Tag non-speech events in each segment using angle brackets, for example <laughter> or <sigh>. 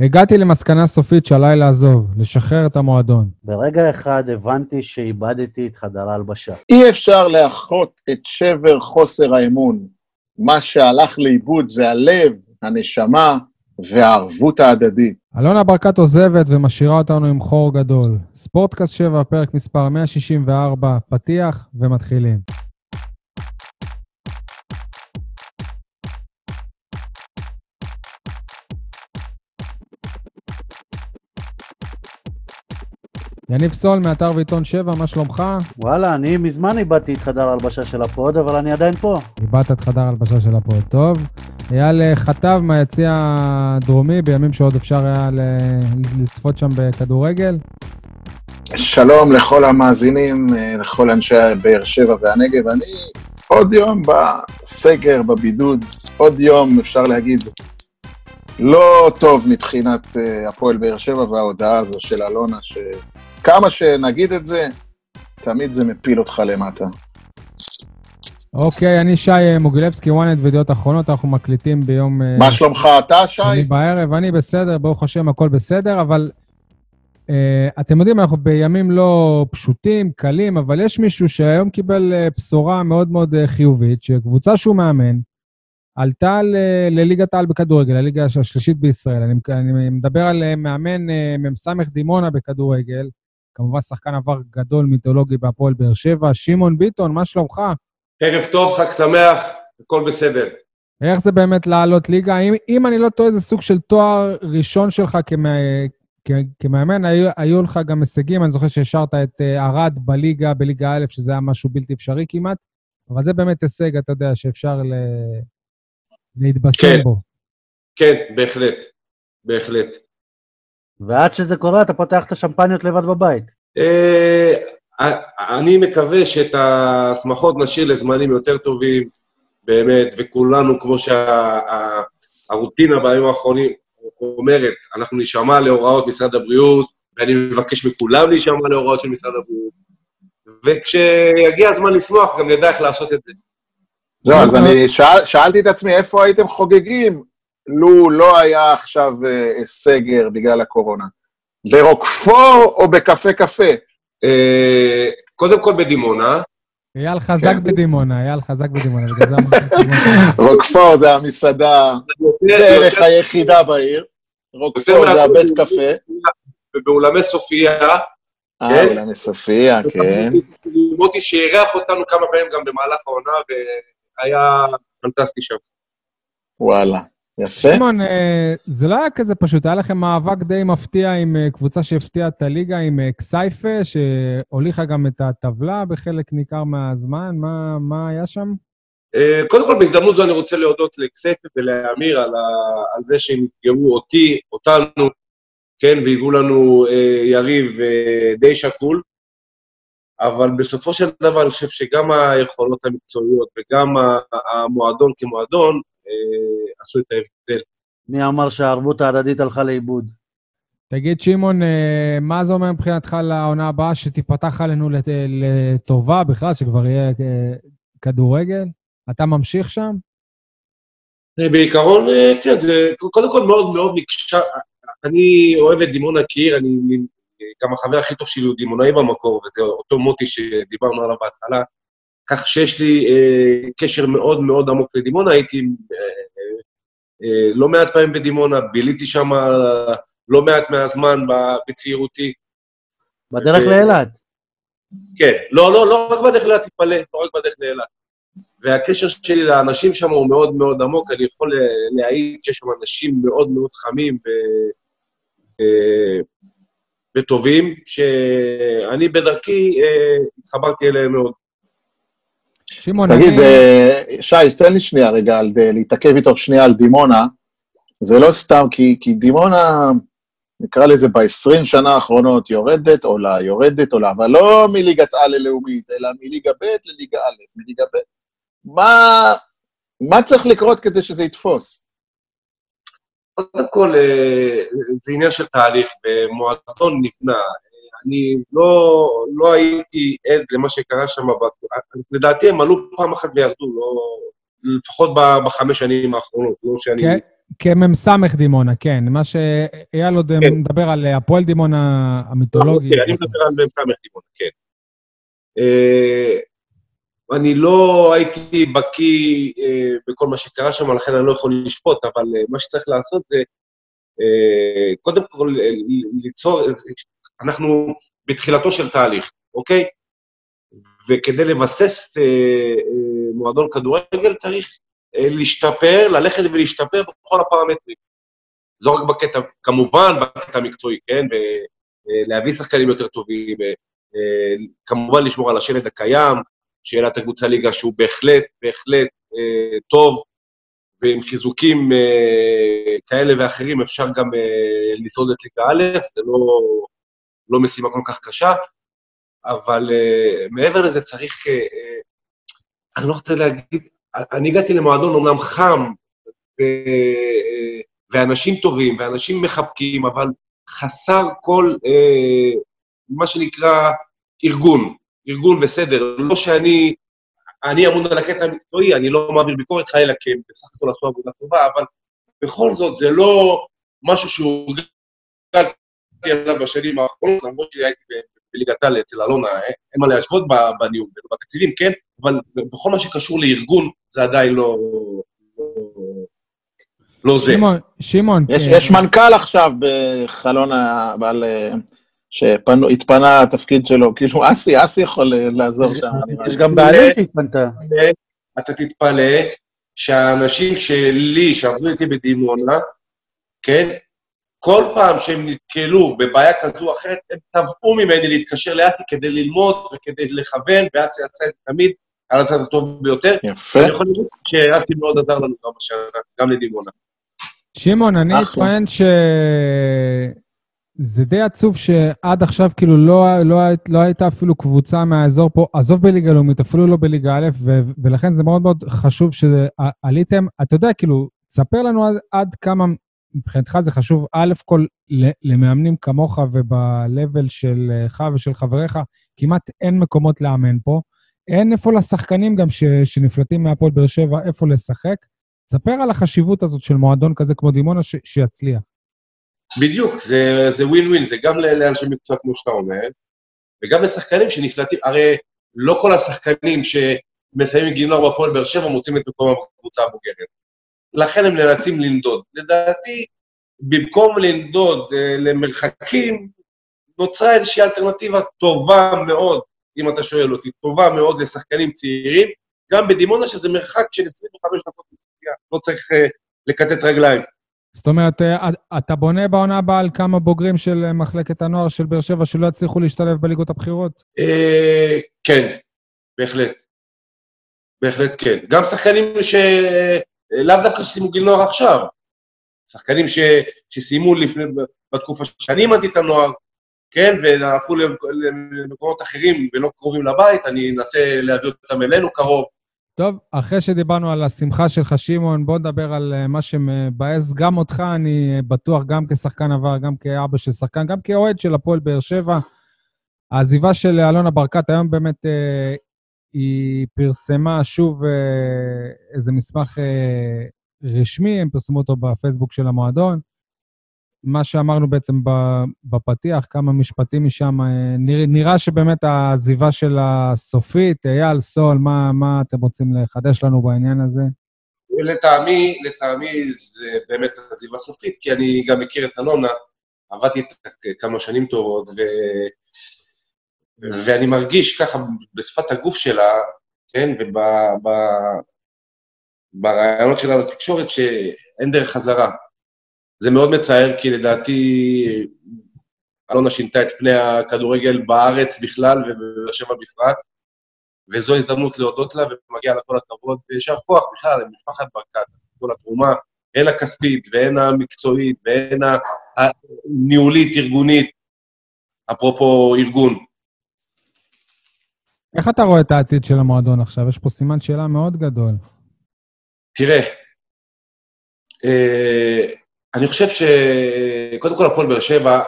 הגעתי למסקנה סופית שעליי לעזוב, לשחרר את המועדון. ברגע אחד הבנתי שאיבדתי את חדר ההלבשה. אי אפשר לאחות את שבר חוסר האמון. מה שהלך לאיבוד זה הלב, הנשמה והערבות ההדדית. אלונה ברקת עוזבת ומשאירה אותנו עם חור גדול. ספורטקאסט 7, פרק מספר 164, פתיח ומתחילים. יניב סול, מאתר ועיתון 7, מה שלומך? וואלה, אני מזמן איבדתי את חדר ההלבשה של הפוד, אבל אני עדיין פה. איבדת את חדר ההלבשה של הפוד, טוב. אייל אה, חטב מהיציע הדרומי, בימים שעוד אפשר היה לצפות שם בכדורגל. שלום לכל המאזינים, אה, לכל אנשי באר שבע והנגב. אני עוד יום בסגר, בבידוד, עוד יום, אפשר להגיד, לא טוב מבחינת אה, הפועל באר שבע וההודעה הזו של אלונה, ש... כמה שנגיד את זה, תמיד זה מפיל אותך למטה. אוקיי, אני שי אה, מוגילבסקי, וואנט וידיעות אחרונות, אנחנו מקליטים ביום... אה, מה שלומך אתה, שי? אני בערב, אני בסדר, ברוך השם, הכל בסדר, אבל uh, אתם יודעים, אנחנו בימים לא פשוטים, קלים, אבל יש מישהו שהיום קיבל uh, בשורה מאוד מאוד uh, חיובית, שקבוצה שהוא מאמן, עלתה ל- לליגת העל בכדורגל, הליגה השלישית בישראל. אני, אני מדבר על מאמן uh, מ"ס דימונה בכדורגל, כמובן שחקן עבר גדול מיתולוגי בהפועל באר שבע. שמעון ביטון, מה שלומך? ערב טוב, חג שמח, הכל בסדר. איך זה באמת לעלות ליגה? אם, אם אני לא טועה, זה סוג של תואר ראשון שלך כמה, כ, כמאמן, היו, היו לך גם הישגים, אני זוכר שהשארת את אה, ערד בליגה, בליגה א', שזה היה משהו בלתי אפשרי כמעט, אבל זה באמת הישג, אתה יודע, שאפשר ל... להתבשם כן. בו. כן, בהחלט, בהחלט. ועד שזה קורה, אתה פותח את השמפניות לבד בבית. אה, אני מקווה שאת השמחות נשאיר לזמנים יותר טובים, באמת, וכולנו, כמו שהרוטינה בימים האחרונים אומרת, אנחנו נשמע להוראות משרד הבריאות, ואני מבקש מכולם להישמע להוראות של משרד הבריאות, וכשיגיע הזמן לשמוח, גם נדע איך לעשות את זה. לא, אז אני שאל, שאלתי את עצמי, איפה הייתם חוגגים לו לא היה עכשיו אה, סגר בגלל הקורונה? ברוקפור או בקפה קפה? אה, קודם כל בדימונה. אייל חזק כן. בדימונה, אייל חזק בדימונה, בגלל זה אמרתי... <laughs> רוקפור זה המסעדה בערך היחידה בעיר. רוקפור זה הבית קפה. ובאולמי סופיה. אה, כן? אולמי סופיה, כן. מוטי שאירח אותנו כמה פעמים גם במהלך העונה, והיה פנטסטי שם. וואלה, יפה. שמעון, אה, זה לא היה כזה פשוט, היה לכם מאבק די מפתיע עם אה, קבוצה שהפתיעה את הליגה, עם אה, כסייפה, שהוליכה גם את הטבלה בחלק ניכר מהזמן. מה, מה היה שם? קודם כל, בהזדמנות זו אני רוצה להודות לכסייפה ולאמיר על, ה- על זה שהם אתגרו אותי, אותנו, כן, והיוו לנו אה, יריב אה, די שקול, אבל בסופו של דבר אני חושב שגם היכולות המקצועיות וגם המועדון כמועדון עשו את ההבדל. מי אמר שהערבות ההדדית הלכה לאיבוד? תגיד, שמעון, אה, מה זה אומר מבחינתך לעונה הבאה, שתיפתח עלינו לט- לטובה בכלל, שכבר יהיה אה, כדורגל? אתה ממשיך שם? אה, בעיקרון, אה, כן, זה קודם כל מאוד מאוד נקשר, אני אוהב את דימונה כעיר, אני גם החבר הכי טוב שלי הוא דימונאי במקור, וזה אותו מוטי שדיברנו עליו בהתחלה, כך שיש לי אה, קשר מאוד מאוד עמוק לדימונה, הייתי אה, אה, לא מעט פעמים בדימונה, ביליתי שם לא מעט מהזמן בצעירותי. בדרך אה, לאילת. כן, לא, לא, לא רק בדרך לאילת, תתפלא, לא רק בדרך לאילת. והקשר שלי לאנשים שם הוא מאוד מאוד עמוק, אני יכול להעיד שיש שם אנשים מאוד מאוד חמים ו... אה, וטובים, שאני בדרכי אה, התחברתי אליהם מאוד. שמעון, תגיד, אני... אה, שי, תן לי שנייה רגע על- להתעכב איתו שנייה על דימונה. זה לא סתם, כי, כי דימונה, נקרא לזה ב-20 שנה האחרונות, יורדת עולה, יורדת עולה, אבל לא מליגת על ללאומית, אלא מליגה ב' לליגה א', מליגה ב'. מה, מה צריך לקרות כדי שזה יתפוס? קודם כל, אה, זה עניין של תהליך, ומועדון נבנה. אני לא, לא הייתי עד למה שקרה שם, לדעתי הם עלו פעם אחת וירדו, לא, לפחות בחמש שנים האחרונות, לא שאני... כן, כמ"ס דימונה, כן. מה שאייל עוד כן. מדבר על הפועל דימונה המיתולוגי. אוקיי, אני מדבר על מ"ס דימונה, כן. אה, אני לא הייתי בקיא אה, בכל מה שקרה שם, לכן אני לא יכול לשפוט, אבל אה, מה שצריך לעשות זה, אה, קודם כל, אה, ליצור, אנחנו בתחילתו של תהליך, אוקיי? וכדי לבסס אה, אה, מועדון כדורגל צריך אה, להשתפר, ללכת ולהשתפר בכל הפרמטרים. לא רק בקטע, כמובן בקטע המקצועי, כן? ולהביא שחקנים יותר טובים, אה, אה, כמובן לשמור על השלד הקיים, לה את הקבוצה ליגה שהוא בהחלט, בהחלט אה, טוב, ועם חיזוקים אה, כאלה ואחרים אפשר גם אה, לשרוד את ליגה א', זה לא, לא משימה כל כך קשה, אבל אה, מעבר לזה צריך, אה, אה, אני לא רוצה להגיד, אני הגעתי למועדון אומנם חם, ו- ואנשים טובים, ואנשים מחבקים, אבל חסר כל, אה, מה שנקרא, ארגון, ארגון וסדר. לא שאני, אני אמון על הקטע המקצועי, אני לא מעביר ביקורת חלילה, כי הם בסך הכל עשו עבודה טובה, אבל בכל זאת זה לא משהו שהורגלתי עליו בשנים האחרונות, למרות שהייתי ב- בליגת העל אצל אלונה, אה, אין מה להשוות ב- בניהול, בתקציבים, כן, אבל בכל מה שקשור לארגון, זה עדיין לא... לא, זה. שמעון, שמעון, יש, כן. יש מנכ"ל עכשיו בחלון, ה- בעל, אה, שהתפנה התפקיד שלו, כאילו אסי, אסי יכול אה, לעזור שם, יש. גם בעלים שהתפנתה. אתה תתפלא שהאנשים שלי, שעבדו איתי בדימונה, כן, כל פעם שהם נתקלו בבעיה כזו או אחרת, הם תבעו ממני להתקשר לאסי כדי ללמוד וכדי לכוון, ואסי עשה את זה תמיד על הצד הטוב ביותר. יפה. אני יכול להגיד שאסי מאוד עזר לנו גם השנה, גם לדימונה. שמעון, אני. טוען ש... זה די עצוב שעד עכשיו כאילו לא, לא, לא הייתה אפילו קבוצה מהאזור פה, עזוב בליגה לאומית, אפילו לא בליגה א', ו, ולכן זה מאוד מאוד חשוב שעליתם. אתה יודע, כאילו, תספר לנו עד, עד כמה מבחינתך זה חשוב, א' כל למאמנים כמוך וב-level שלך ושל חבריך, כמעט אין מקומות לאמן פה. אין איפה לשחקנים גם ש, שנפלטים מהפועל באר שבע, איפה לשחק. ספר על החשיבות הזאת של מועדון כזה כמו דימונה ש, שיצליח. בדיוק, זה, ווין ווין, זה גם לאנשי מקצוע, כמו שאתה אומר, וגם לשחקנים שנפלטים, הרי לא כל השחקנים שמסיימים גינור בפועל באר שבע מוצאים את מקומם בקבוצה הבוגרת. לכן הם נאלצים לנדוד. לדעתי, במקום לנדוד אה, למרחקים, נוצרה איזושהי אלטרנטיבה טובה מאוד, אם אתה שואל אותי, טובה מאוד לשחקנים צעירים, גם בדימונה, שזה מרחק של 25 דקות נסיעה, לא צריך אה, לכתת רגליים. זאת אומרת, אה, אתה בונה בעונה הבאה על כמה בוגרים של אה, מחלקת הנוער של באר שבע שלא יצליחו להשתלב בליגות הבכירות? אה, כן, בהחלט. בהחלט כן. גם שחקנים שלאו דווקא שסיימו גיל נוער עכשיו. שחקנים ש... שסיימו לפני, בתקופה שאני אימנתי את הנוער, כן, והלכו למקומות אחרים ולא קרובים לבית, אני אנסה להביא אותם אלינו קרוב. טוב, אחרי שדיברנו על השמחה שלך, שמעון, בוא נדבר על אה, מה שמבאס גם אותך, אני בטוח, גם כשחקן עבר, גם כאבא של שחקן, גם כאוהד של הפועל באר שבע. העזיבה של אלונה ברקת היום באמת, אה, היא פרסמה שוב אה, איזה מסמך אה, רשמי, הם פרסמו אותו בפייסבוק של המועדון. מה שאמרנו בעצם בפתיח, כמה משפטים משם, אה, נראה, שבאמת העזיבה של הסופית, אייל, סול, מה, מה אתם רוצים לחדש לנו בעניין הזה? לטעמי, לטעמי זה באמת עזיבה סופית, כי אני גם מכיר את אלונה, עבדתי כמה שנים טובות, ו... ואני מרגיש ככה בשפת הגוף שלה, כן, וברעיונות שלה לתקשורת, שאין דרך חזרה. זה מאוד מצער, כי לדעתי אלונה שינתה את פני הכדורגל בארץ בכלל ובבאר שבע בפרט, וזו הזדמנות להודות לה, ומגיע לה כל הכבוד, ויישר כוח בכלל למשפחת ברקת, כל התרומה, הן הכספית והן המקצועית והן הניהולית, ארגונית, אפרופו ארגון. איך אתה רואה את העתיד של המועדון עכשיו? יש פה סימן שאלה מאוד גדול. תראה, אה, אני חושב שקודם כל הפועל באר שבע אה,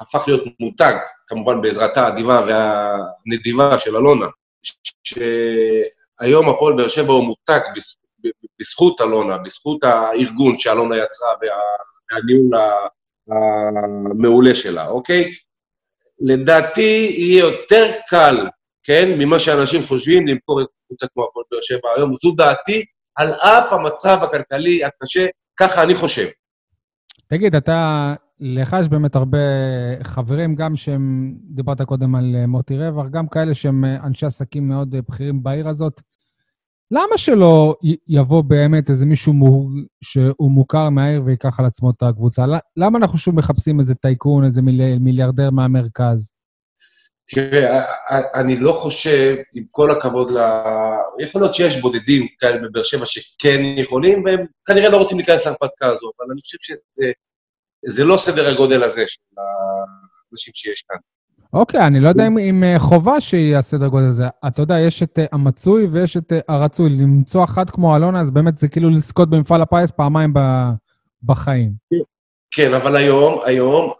הפך להיות מותג, כמובן בעזרתה האדיבה והנדיבה של אלונה, שהיום הפועל באר שבע הוא מותג בזכות אלונה, בזכות הארגון שאלונה יצרה וה- והניהול המעולה שלה, אוקיי? לדעתי יהיה יותר קל, כן, ממה שאנשים חושבים למכור את קבוצה כמו הפועל באר שבע היום. זו דעתי, על אף המצב הכלכלי הקשה, ככה אני חושב. תגיד, אתה, לך יש באמת הרבה חברים, גם שהם, דיברת קודם על אה, מוטי רווח, גם כאלה שהם אה, אנשי עסקים מאוד אה, בכירים בעיר הזאת. למה שלא יבוא באמת איזה מישהו מו, שהוא מוכר מהעיר ויקח על עצמו את הקבוצה? למה אנחנו שוב מחפשים איזה טייקון, איזה מיל, מיליארדר מהמרכז? תראה, אני לא חושב, עם כל הכבוד ל... יכול להיות שיש בודדים כאלה בבאר שבע שכן יכולים, והם כנראה לא רוצים להיכנס להרפתקה הזו, אבל אני חושב שזה זה לא סדר הגודל הזה של האנשים שיש כאן. אוקיי, אני לא יודע אם, אם אה, חובה שיהיה הסדר גודל הזה. אתה יודע, יש את אה, המצוי ויש את אה, הרצוי. למצוא אחת כמו אלונה, אז באמת זה כאילו לזכות במפעל הפיס פעמיים בחיים. כן, אבל היום, היום,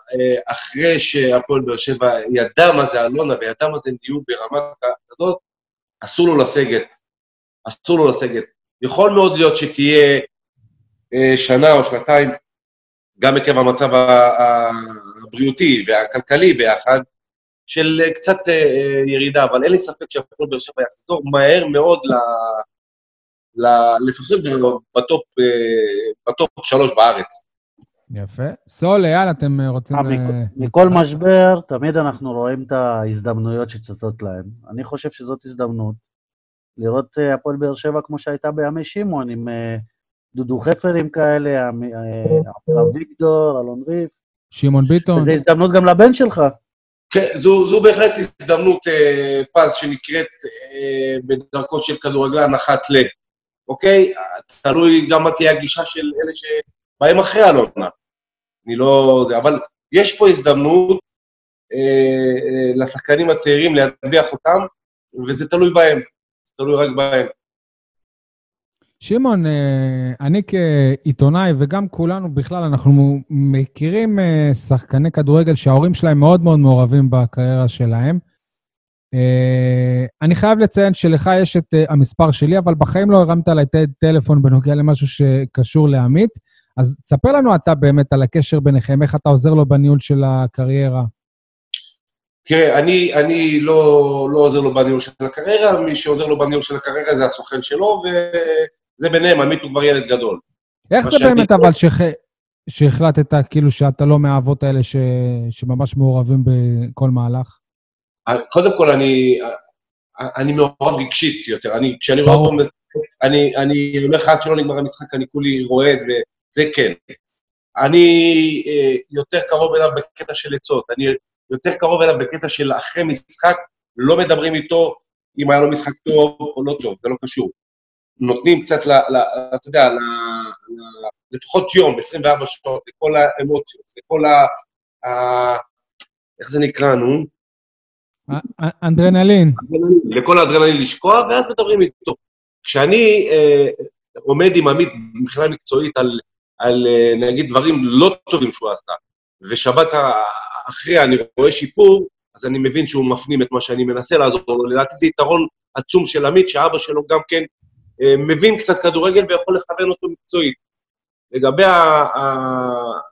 אחרי שהפועל באר שבע ידע מה זה אלונה וידע מה זה ניהול ברמה כזאת, אסור לו לסגת. אסור לו לסגת. יכול מאוד להיות שתהיה שנה או שנתיים, גם עקב המצב הבריאותי והכלכלי ביחד, של אה, קצת אה, אה, ירידה, אבל אין לי ספק שהפועל באר שבע יחזור מהר מאוד ל... ל... לפחות ב top, אה, ב top שלוש בארץ. יפה. סול, אייל, אתם רוצים... מכ- מכל להצטרף? משבר, תמיד אנחנו רואים את ההזדמנויות שצצות להם. אני חושב שזאת הזדמנות לראות הפועל באר שבע כמו שהייתה בימי שמעון, עם אה, דודו חפרים כאלה, אה, אביגדור, אלון ריף. שמעון ביטון. וזו הזדמנות גם לבן שלך. כן, זו, זו בהחלט הזדמנות אה, פז שנקראת אה, בדרכו של כדורגלן אחת ל... אוקיי? תלוי גם מה תהיה הגישה של אלה שבאים אחרי אלונה. אני לא... זה, אבל יש פה הזדמנות אה, אה, לשחקנים הצעירים להטביח אותם, וזה תלוי בהם. זה תלוי רק בהם. שמעון, אה, אני כעיתונאי וגם כולנו בכלל, אנחנו מכירים אה, שחקני כדורגל שההורים שלהם מאוד מאוד מעורבים בקריירה שלהם. אה, אני חייב לציין שלך יש את המספר שלי, אבל בחיים לא הרמת עליי ט- טלפון בנוגע למשהו שקשור לעמית. אז תספר לנו אתה באמת על הקשר ביניכם, איך אתה עוזר לו בניהול של הקריירה. תראה, אני, אני לא, לא עוזר לו בניהול של הקריירה, מי שעוזר לו בניהול של הקריירה זה הסוכן שלו, וזה ביניהם, עמית הוא כבר ילד גדול. איך זה באמת אבל שהח... שהחלטת כאילו שאתה לא מהאבות האלה ש... שממש מעורבים בכל מהלך? קודם כל, אני, אני מעורב רגשית יותר. אני, כשאני רואה. אותו, אני, אני אומר לך, עד שלא נגמר המשחק, אני כולי רועד, וזה כן. אני אה, יותר קרוב אליו בקטע של עצות. אני יותר קרוב אליו בקטע של אחרי משחק, לא מדברים איתו אם היה לו משחק טוב או לא טוב, זה לא קשור. נותנים קצת, ל, ל, אתה יודע, ל, ל, לפחות יום, 24 שעות, לכל האמוציות, לכל ה... ה איך זה נקרא, נו? אנדרנלין. לכל האדרנלין לשקוע, ואז מדברים איתו. כשאני אה, עומד עם עמית מבחינה מקצועית על, על אה, נגיד דברים לא טובים שהוא עשה, ושבת אחרי אני רואה שיפור, אז אני מבין שהוא מפנים את מה שאני מנסה לעזור לו. לדעתי זה יתרון עצום של עמית, שאבא שלו גם כן מבין קצת כדורגל ויכול לכוון אותו מקצועית. לגבי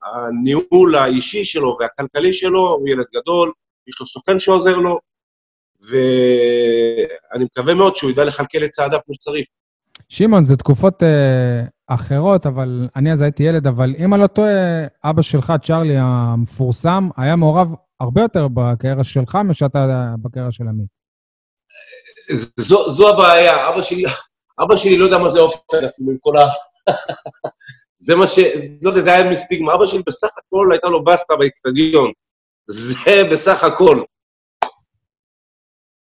הניהול האישי שלו והכלכלי שלו, הוא ילד גדול, יש לו סוכן שעוזר לו, ואני מקווה מאוד שהוא ידע לכלכל את צעדיו כמו שצריך. שמעון, זה תקופות אה, אחרות, אבל אני אז הייתי ילד, אבל אם אני לא טועה, אבא שלך, צ'ארלי המפורסם, היה מעורב הרבה יותר בקריירה שלך משאתה בקריירה של עמית. זו, זו הבעיה, אבא שלי, אבא שלי לא יודע מה זה אופסייד אפילו, עם כל ה... <laughs> זה מה ש... לא יודע, זה היה מסטיגמה. אבא שלי בסך הכל הייתה לו בסטה באצטדיון. זה בסך הכל.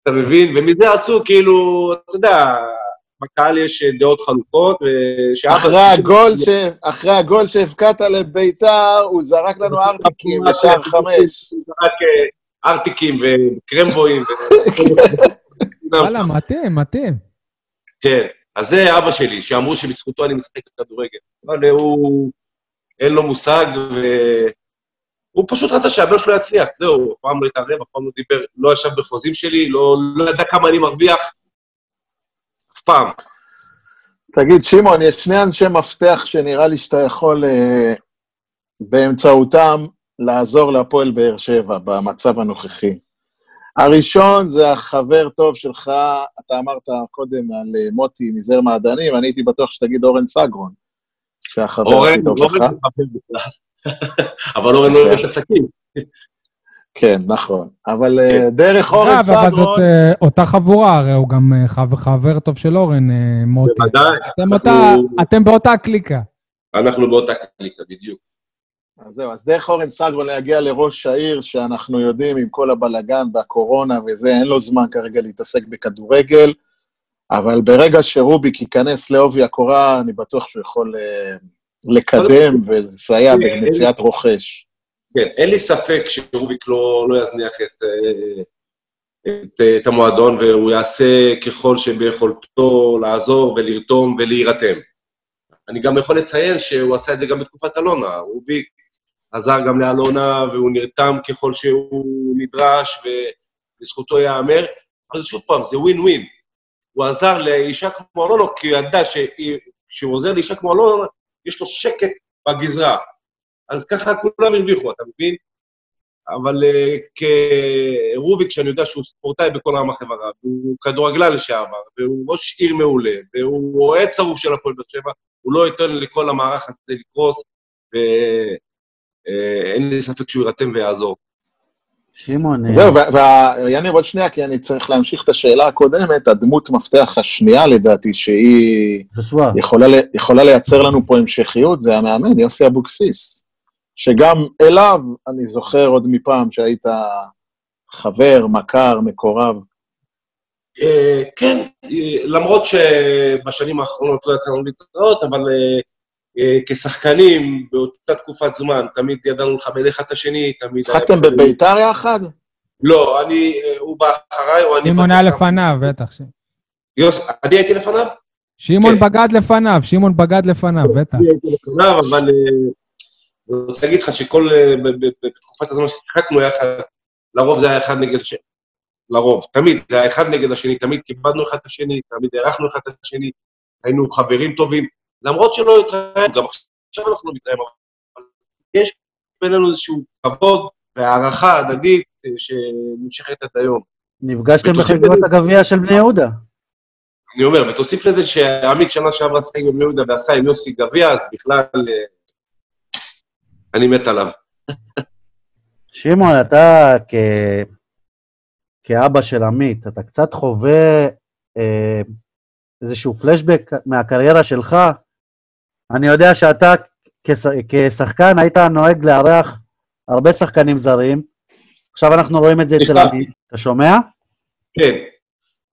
אתה מבין? ומזה עשו כאילו, אתה יודע, בקהל יש דעות חלוקות, ושאבא... אחרי הגול ש... אחרי הגול שהבקעת לביתר, הוא זרק לנו ארטיקים <laughs> לשער חמש. רק אה, ארטיקים וקרמבואים. ו- <laughs> וואלה, מתאים, מתאים. כן, אז זה אבא שלי, שאמרו שבזכותו אני משחק בכדורגל. אבל הוא, אין לו מושג, והוא פשוט רצה שהבן שלו יצליח, זהו, אף פעם לא התערב, אף פעם לא דיבר, לא ישב בחוזים שלי, לא, לא ידע כמה אני מרוויח, אף פעם. תגיד, שמעון, יש שני אנשי מפתח שנראה לי שאתה יכול אה, באמצעותם לעזור להפועל באר שבע במצב הנוכחי. הראשון זה החבר טוב שלך, אתה אמרת קודם על אה, מוטי מזר מעדני, ואני הייתי בטוח שתגיד אורן סגרון, שהחבר אורן, הכי טוב אורן שלך. בכלל. <laughs> אבל אורן לא אוהב את הצקים. כן, נכון. אבל אה, דרך אורן אגב, אבל זאת סגרון, אה, אותה חבורה, הרי הוא גם אה, חבר- חבר טוב של אורן, אה, מוטי. בוודאי, אתם אותה- אנחנו- אתם באותה קליקה. אנחנו באותה קליקה, בדיוק. אז זהו, אז דרך אורן סגרון להגיע לראש העיר, שאנחנו יודעים עם כל הבלגן והקורונה וזה, אין לו זמן כרגע להתעסק בכדורגל, אבל ברגע שרוביק ייכנס לעובי הקורה, אני בטוח שהוא יכול אה, לקדם ולסייע כן, במציאת רוכש. כן, אין לי ספק שרוביק לא, לא יזניח את, אה, את, את המועדון, והוא יעשה ככל שביכולתו לעזור ולרתום ולהירתם. אני גם יכול לציין שהוא עשה את זה גם בתקופת אלונה. רוביק עזר גם לאלונה, והוא נרתם ככל שהוא נדרש, ולזכותו ייאמר. אבל שוב פעם, זה ווין ווין. הוא עזר לאישה כמו אלונה, כי הוא ידע שכשהוא עוזר לאישה כמו אלונה, יש לו שקט בגזרה. אז ככה כולם הרוויחו, אתה מבין? אבל uh, כרוביק, שאני יודע שהוא ספורטאי בכל רמ"ח איבריו, הוא כדורגלן לשעבר, והוא ראש עיר מעולה, והוא אוהד צרוף של הפועל באר שבע, הוא לא ייתן לכל המערך הזה לקרוס, ואין לי ספק שהוא יירתם ויעזור. שמעון, אה, זהו, ויניב עוד שנייה, כי אני צריך להמשיך את השאלה הקודמת, הדמות מפתח השנייה לדעתי, שהיא יכולה, יכולה לייצר לנו פה המשכיות, זה המאמן, יוסי אבוקסיס. שגם אליו, אני זוכר עוד מפעם שהיית חבר, מכר, מקורב. אה, כן, אה, למרות שבשנים האחרונות לא יצא לנו להתראות, אבל אה, אה, כשחקנים באותה תקופת זמן, תמיד ידענו לכבד אחד את השני, תמיד... שחקתם בביתר יחד? לא, אני, אה, הוא בא אחריי, או אני... שמעון היה. לפניו, בטח. ש- יוס, אני הייתי לפניו? שמעון כן. בגד לפניו, שמעון בגד לפניו, בטח. אני הייתי לפניו, אבל אה, אני רוצה להגיד לך שכל... אה, ב- ב- ב- בתקופת הזמן ששיחקנו יחד, לרוב זה היה אחד נגד השני. לרוב, תמיד, זה היה אחד נגד השני, תמיד כיבדנו אחד את השני, תמיד הערכנו אחד את השני, היינו חברים טובים, למרות שלא התראינו, גם עכשיו אנחנו מתראים, אבל יש בינינו איזשהו כבוד והערכה הדדית אה, שנמשכת עד היום. נפגשתם בחגיגות הגביע של בני יהודה. אני אומר, ותוסיף לזה שעמית שנה שעברה שיחק בבני יהודה ועשה עם יוסי גביע, אז בכלל, אה, אני מת עליו. <laughs> שמעון, אתה כ... כאבא של עמית, אתה קצת חווה אה, איזשהו פלשבק מהקריירה שלך. אני יודע שאתה כש... כשחקן היית נוהג לארח הרבה שחקנים זרים. עכשיו אנחנו רואים את זה אצל. עמית. אתה שומע? כן,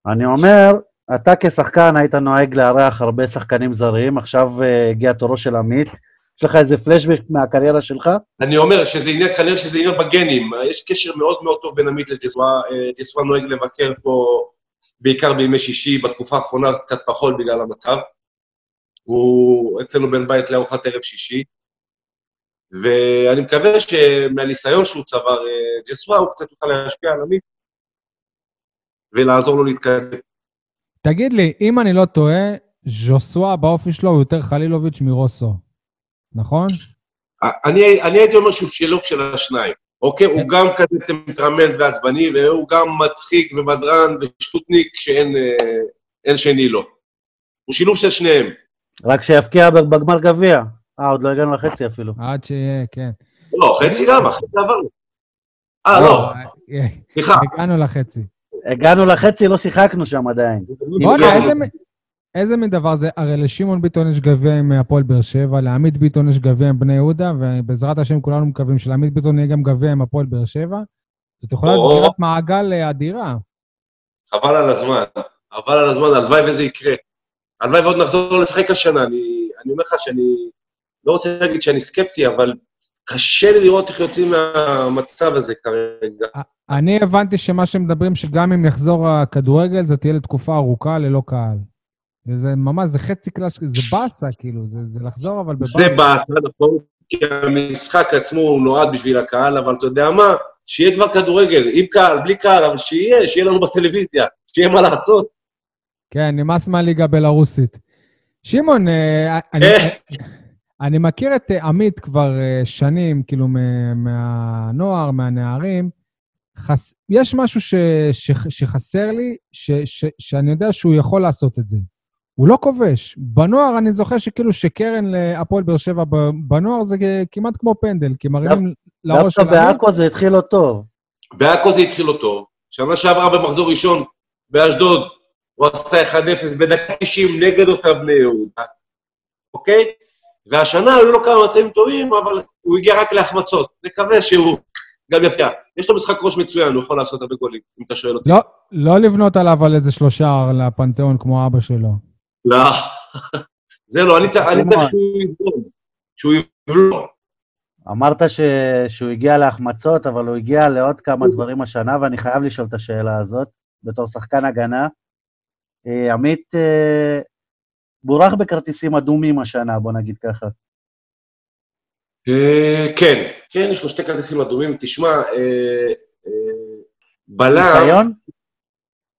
אני אומר, אתה כשחקן היית נוהג לארח הרבה שחקנים זרים, עכשיו אה, הגיע תורו של עמית. יש לך איזה פלשבק מהקריירה שלך? אני אומר שזה עניין, כנראה שזה עניין בגנים. יש קשר מאוד מאוד טוב בין עמית לג'סווה. אה, ג'סווה נוהג לבקר פה בעיקר בימי שישי, בתקופה האחרונה קצת פחות בגלל המצב. הוא אצלנו בן בית לארוחת ערב שישי. ואני מקווה שמהניסיון שהוא צבר, אה, ג'סווה, הוא קצת יוכל להשפיע על עמית ולעזור לו להתקדם. תגיד לי, אם אני לא טועה, ז'וסווה באופי שלו הוא יותר חלילוביץ' מרוסו, נכון? אני, אני הייתי אומר שהוא שילוב של השניים, אוקיי? הוא גם כזה טמפרמנט ועצבני, והוא גם מצחיק ובדרן ושטותניק שאין אה, שני לו. הוא שילוב של שניהם. רק שיפקיע בגמר גביע. אה, עוד לא הגענו לחצי אפילו. עד שיהיה, כן. לא, חצי למה? חצי עברנו. אה, לא, אה, סליחה. הגענו לחצי. הגענו לחצי, לא שיחקנו שם עדיין. בוא'נה, איזה מין דבר זה? הרי לשמעון ביטון יש גביע עם הפועל באר שבע, לעמית ביטון יש גביע עם בני יהודה, ובעזרת השם כולנו מקווים שלעמית ביטון יהיה גם גביע עם הפועל באר שבע. זאת יכולה או. סגירת מעגל אה, אדירה. חבל על הזמן. חבל על הזמן, הלוואי וזה יקרה. הלוואי ועוד נחזור לשחק השנה. אני, אני אומר לך שאני לא רוצה להגיד שאני סקפטי, אבל קשה לי לראות איך יוצאים מהמצב הזה כרגע. אני הבנתי שמה שמדברים, שגם אם יחזור הכדורגל, זה תהיה לתקופה ארוכה ללא קהל. וזה ממש, זה חצי קלאש, זה באסה, כאילו, זה, זה לחזור אבל זה בבאסה. בהתחלה נכון, כי המשחק עצמו הוא נועד בשביל הקהל, אבל אתה יודע מה? שיהיה כבר כדורגל, עם קהל, בלי קהל, אבל שיהיה, שיהיה לנו בטלוויזיה, שיהיה מה לעשות. כן, נמאס מהליגה הבלארוסית. שמעון, אה, אני, אה. אני מכיר את אה, עמית כבר שנים, כאילו, מה- מהנוער, מהנערים. חס... יש משהו ש... ש... שחסר לי, ש... ש... שאני יודע שהוא יכול לעשות את זה. הוא לא כובש. בנוער אני זוכר שכאילו שקרן להפועל באר שבע ב- בנוער זה כמעט כמו פנדל, כי מרימים לראש של דווקא. בעכו זה התחיל לא טוב. בעכו זה התחיל לו טוב. שנה שעברה במחזור ראשון באשדוד, הוא עשה 1-0 בדקה 90 נגד אותה בני יהודה, אוקיי? והשנה היו לו כמה מצבים טובים, אבל הוא הגיע רק להחמצות. נקווה שהוא גם יפתיע. יש לו משחק ראש מצוין, הוא יכול לעשות הרבה גולים, אם אתה שואל אותי. לא, לא לבנות עליו על איזה שלושה לפנתיאון כמו אבא שלו. לא. <laughs> זה לא, אני צריך אני צריך שמעון. שהוא יבלום. שהוא יבלום. אמרת ש... שהוא הגיע להחמצות, אבל הוא הגיע לעוד כמה דברים השנה, ואני חייב לשאול את השאלה הזאת, בתור שחקן הגנה. אה, עמית אה, בורח בכרטיסים אדומים השנה, בוא נגיד ככה. אה, כן, כן, יש לו שתי כרטיסים אדומים. תשמע, בלם... ניסיון?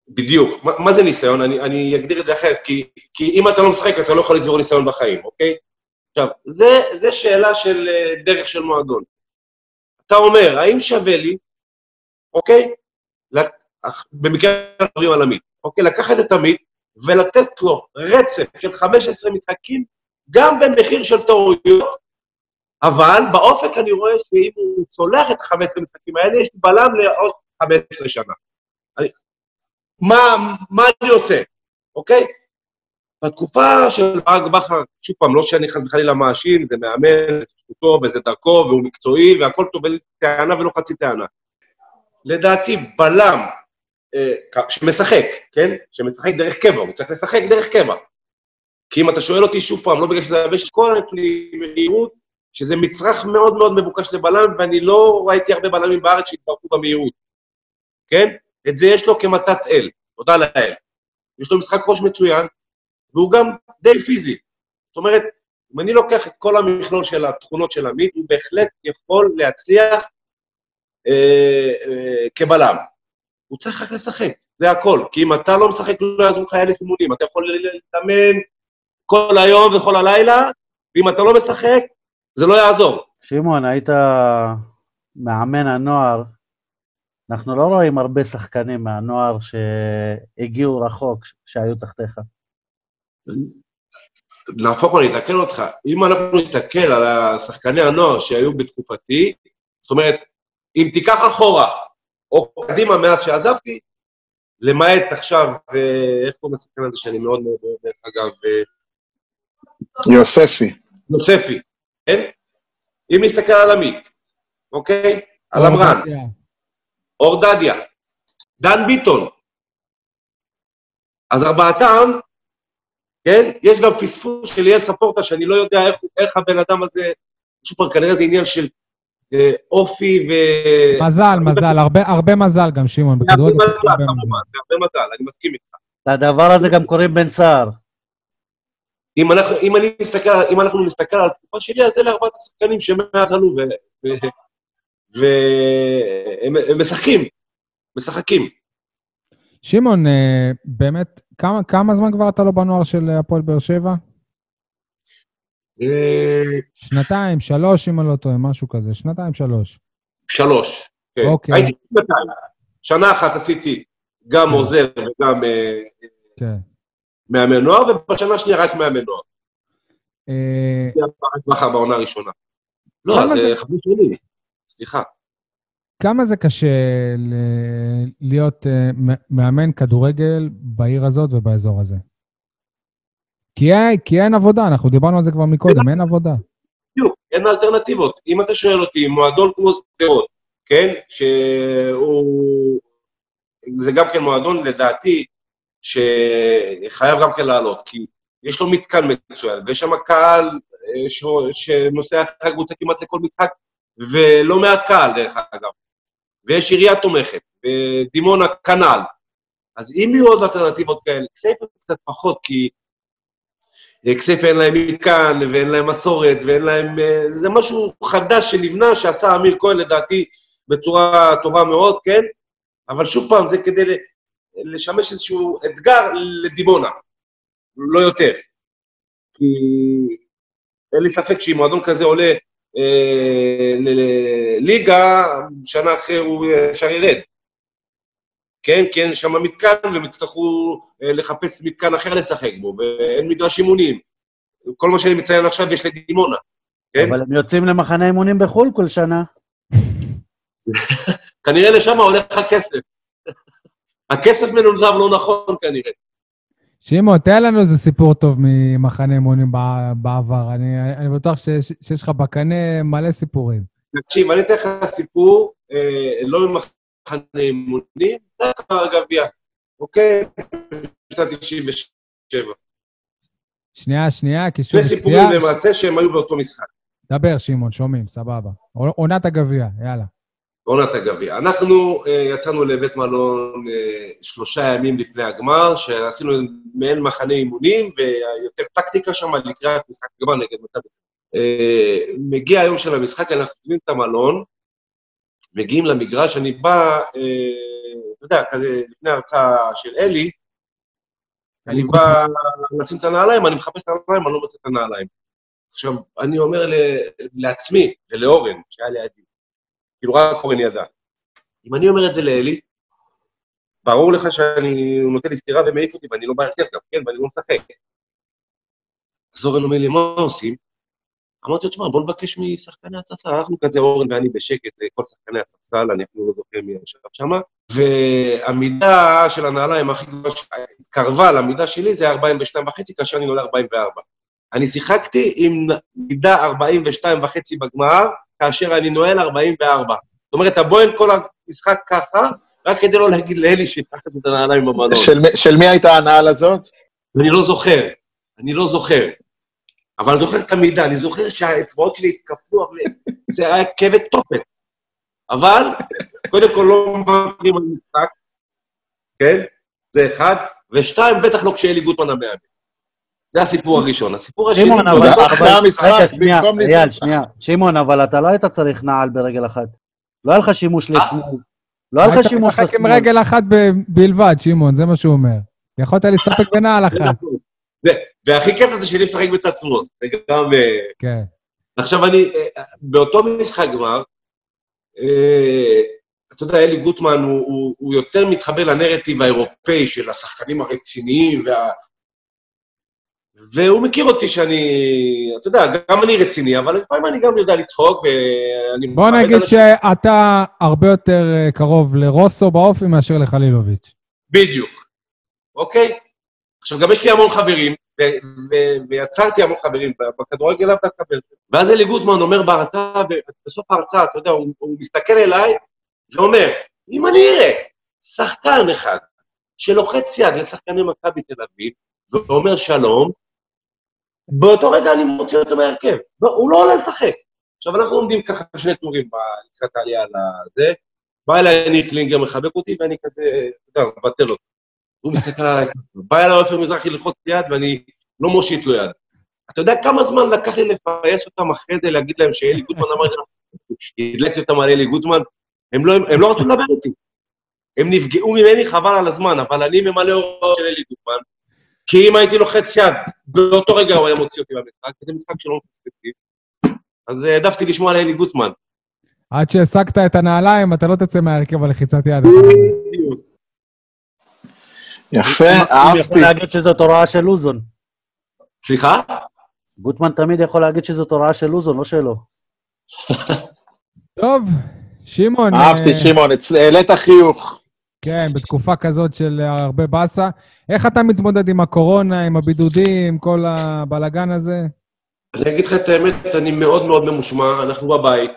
בדיוק. מה, מה זה ניסיון? אני, אני אגדיר את זה אחרת, כי, כי אם אתה לא משחק, אתה לא יכול לצבור ניסיון בחיים, אוקיי? עכשיו, זה, זה שאלה של דרך של מועדון. אתה אומר, האם שווה לי, אוקיי? במקרה אנחנו מדברים על עמית, אוקיי? לקחת את עמית ולתת לו רצף של 15 משחקים, גם במחיר של טעויות, אבל באופק אני רואה שאם הוא צולח את ה-15 משחקים האלה, יש בלם לעוד 15 שנה. אני, מה, מה אני עושה, אוקיי? בתקופה של ברק בכר, שוב פעם, לא שאני חס וחלילה מאשים, זה מאמן, זה זכותו וזה דרכו, והוא מקצועי, והכל טוב, אין טענה ולא חצי טענה. לדעתי, בלם שמשחק, כן? שמשחק דרך קבע, הוא צריך לשחק דרך קבע. כי אם אתה שואל אותי שוב פעם, לא בגלל שזה הרבה יש כל הנתונים במהירות, שזה מצרך מאוד מאוד מבוקש לבלם, ואני לא ראיתי הרבה בלמים בארץ שהתברכו במהירות, כן? את זה יש לו כמתת אל, תודה לאל. יש לו משחק ראש מצוין, והוא גם די פיזי. זאת אומרת, אם אני לוקח את כל המכלול של התכונות של עמית, הוא בהחלט יכול להצליח אה, אה, כבלם. הוא צריך רק לשחק, זה הכל. כי אם אתה לא משחק, לא יעזרו לך אלף אימונים. אתה יכול להתאמן כל היום וכל הלילה, ואם אתה לא משחק, זה לא יעזור. שמעון, היית מאמן הנוער. אנחנו לא רואים הרבה שחקנים מהנוער שהגיעו רחוק, שהיו תחתיך. נהפוך הוא, אני אתקן אותך. אם אנחנו נסתכל על שחקני הנוער שהיו בתקופתי, זאת אומרת, אם תיקח אחורה, או קדימה מאז שעזבתי, למעט עכשיו, איך קוראים לשחקן הזה שאני מאוד מאוד אוהב, דרך אגב, אה, יוספי. יוספי, כן? אם נסתכל על עמית, אוקיי? על עמרן, אור דדיה, דן ביטון. אז ארבעתם, כן? יש גם פספוס של ליאל ספורטה, שאני לא יודע איך, איך הבן אדם הזה, שוב כנראה זה עניין של אופי ו... מזל, מזל, הרבה, הרבה מזל גם, שמעון. זה הרבה בכדורגל הרבה מזל. כמובן, זה הרבה מזל, אני מסכים איתך. לדבר הזה גם קוראים בן סער. אם אנחנו, אם, אני מסתכל, אם אנחנו נסתכל על התקופה שלי, אז אלה ארבעת השחקנים שמאז עלו, והם הם משחקים, משחקים. שמעון, אה, באמת, כמה, כמה זמן כבר אתה לא בנוער של הפועל באר שבע? אה, שנתיים, שלוש, אם אני לא טועה, משהו כזה. שנתיים, שלוש. שלוש. כן. אוקיי. הייתי שנתיים. שנה אחת עשיתי גם עוזר וגם אה, כן. מאמן נוער, ובשנה השנייה רק מאמן נוער. אה, בעונה הראשונה. לא, זה חמש שנים. סליחה. כמה זה קשה להיות מאמן כדורגל בעיר הזאת ובאזור הזה? כי, אין- עבודה, אנחנו דיברנו על זה כבר מקודם, אין עבודה. בדיוק, אין אלטרנטיבות. אם אתה שואל אותי, מועדון כמו שדרות, כן? שהוא... זה גם כן מועדון, לדעתי, שחייב גם כן לעלות, כי יש לו מתקן מצוין, ויש שם קהל אה, ש- שנוסע אחרי הקבוצה כמעט לכל משחק, ולא מעט קהל, דרך אגב. ויש עירייה תומכת, ודימונה כנ"ל. אז אם יהיו עוד אלטרנטיבות כאלה, כסייפה קצת פחות, כי כסייפה אין להם מתקן, ואין להם מסורת, ואין להם... אה, זה משהו חדש שנבנה, שעשה אמיר כהן, לדעתי, בצורה טובה מאוד, כן? אבל שוב פעם, זה כדי לשמש איזשהו אתגר לדימונה, לא יותר. כי אין לי ספק שאם מועדון כזה עולה אה, לליגה, שנה אחרי הוא ישר ירד. כן, כי אין שם מתקן והם יצטרכו אה, לחפש מתקן אחר לשחק בו, ואין מגרש אימונים. כל מה שאני מציין עכשיו יש לדימונה, כן? אבל הם יוצאים למחנה אימונים בחו"ל כל שנה. <laughs> כנראה לשם הולך הכסף. הכסף מנונזב לא נכון כנראה. שמעון, תן לנו איזה סיפור טוב ממחנה אימונים בעבר. אני, אני בטוח שיש, שיש לך בקנה מלא סיפורים. תקשיב, אני אתן לך סיפור, אה, לא ממחנה אימונים, דווקא הגביע, אוקיי? בשנת 97. שנייה, שנייה, כי שוב... שני סיפורים למעשה שהם היו באותו משחק. דבר, שמעון, שומעים, סבבה. עונת הגביע, יאללה. עונת הגביע. אנחנו uh, יצאנו לבית מלון uh, שלושה ימים לפני הגמר, שעשינו מעין מחנה אימונים, ויותר טקטיקה שם לקראת משחק גמר נגד מכבי. Uh, מגיע היום של המשחק, אנחנו חושבים את המלון, מגיעים למגרש, אני בא, uh, אתה יודע, כזה לפני ההרצאה של אלי, אני בא לשים את הנעליים, אני מחפש את הנעליים, אני לא מוצא את הנעליים. עכשיו, אני אומר לעצמי ולאורן, שהיה לידי, כאילו רק אורן ידע. אם אני אומר את זה לאלי, ברור לך שאני, נותן לי סטירה ומעיף אותי, ואני לא בהרכב גם, כן, ואני לא משחק. אז אורן אומר לי, מה עושים? אמרתי לו, תשמע, בוא נבקש משחקני הספסל, אנחנו כזה, אורן ואני בשקט, כל שחקני הספסל, אני אפילו לא זוכר מי ישב שם, והמידה של הנעליים הכי גבוהה שהתקרבה למידה שלי זה 42 וחצי, כאשר אני נולד 44. אני שיחקתי עם מידה 42 וחצי בגמר, כאשר אני נועל 44. זאת אומרת, אתה בוהן כל המשחק ככה, רק כדי לא להגיד לאלי שיפחת את הנעליים במלון. של, של מי הייתה הנעל הזאת? אני לא זוכר, אני לא זוכר. אבל אני זוכר את המידה, אני זוכר שהאצבעות שלי התקפלו, זה היה כבד תופת. אבל, קודם כל לא מבינים על משחק, כן? זה אחד. ושתיים, בטח לא כשאלי גוטמן המאמן. זה הסיפור הראשון. הסיפור השני... שמעון, אבל... אחרי המשחק, במקום לזה... אייל, שנייה. שמעון, אבל אתה לא היית צריך נעל ברגל אחת. לא היה לך שימוש לשמאל. לא היה לך שימוש לשמאל. היית משחק עם רגל אחת בלבד, שמעון, זה מה שהוא אומר. יכולת להסתפק בנעל אחת. והכי כיף זה שאני משחק בצד שמאל. זה גם... כן. עכשיו אני, באותו משחק גמר, אתה יודע, אלי גוטמן הוא, הוא, הוא יותר מתחבר לנרטיב האירופאי של השחקנים הרציניים וה... והוא מכיר אותי שאני, אתה יודע, גם אני רציני, אבל לפעמים אני גם יודע לצחוק, ואני... בוא נגיד אנשים... שאתה הרבה יותר קרוב לרוסו באופי מאשר לחלילוביץ'. בדיוק, אוקיי? עכשיו, גם יש לי המון חברים, ויצרתי המון חברים בכדורגל, לאו דווקא בזה. ואז אלי גוטמן אומר בהרצאה, בסוף ההרצאה, אתה יודע, הוא, הוא מסתכל אליי ואומר, אם אני אראה שחקן אחד שלוחץ יד לשחקני מכבי תל אביב, ואומר שלום, באותו רגע אני מוציא אותו מהרכב. הוא לא עולה לשחק. עכשיו, אנחנו עומדים ככה שני טורים לקראת העלייה לזה, בא אליי ניר קלינגר, מחבק אותי, ואני כזה, אתה יודע, מבטל אותו. הוא מסתכל עליי, בא אליי עופר מזרחי ללחוץ יד, ואני לא מושיט לו יד. אתה יודע כמה זמן לקח לי לפייס אותם אחרי זה, להגיד להם שאלי גוטמן אמר לי, הדלקתי אותם על אלי גוטמן, הם לא, הם לא רצו לדבר איתי. הם נפגעו ממני חבל על הזמן, אבל אני ממלא הוראות של אלי גוטמן, כי אם הייתי לוחץ יד, באותו רגע הוא היה מוציא אותי מהמשחק, וזה משחק שלא מפספסתי. אז העדפתי לשמוע על אלי גוטמן. עד שהשגת את הנעליים, אתה לא תצא מהרכב על לחיצת יד. יפה, אהבתי. הוא יכול להגיד שזאת הוראה של לוזון. סליחה? גוטמן תמיד יכול להגיד שזאת הוראה של לוזון, לא שלו. <laughs> טוב, שמעון... אהבתי, שמעון, העלית חיוך. כן, בתקופה כזאת של הרבה באסה. איך אתה מתמודד עם הקורונה, עם הבידודים, כל הבלגן הזה? אני אגיד לך את האמת, אני מאוד מאוד ממושמע, אנחנו בבית.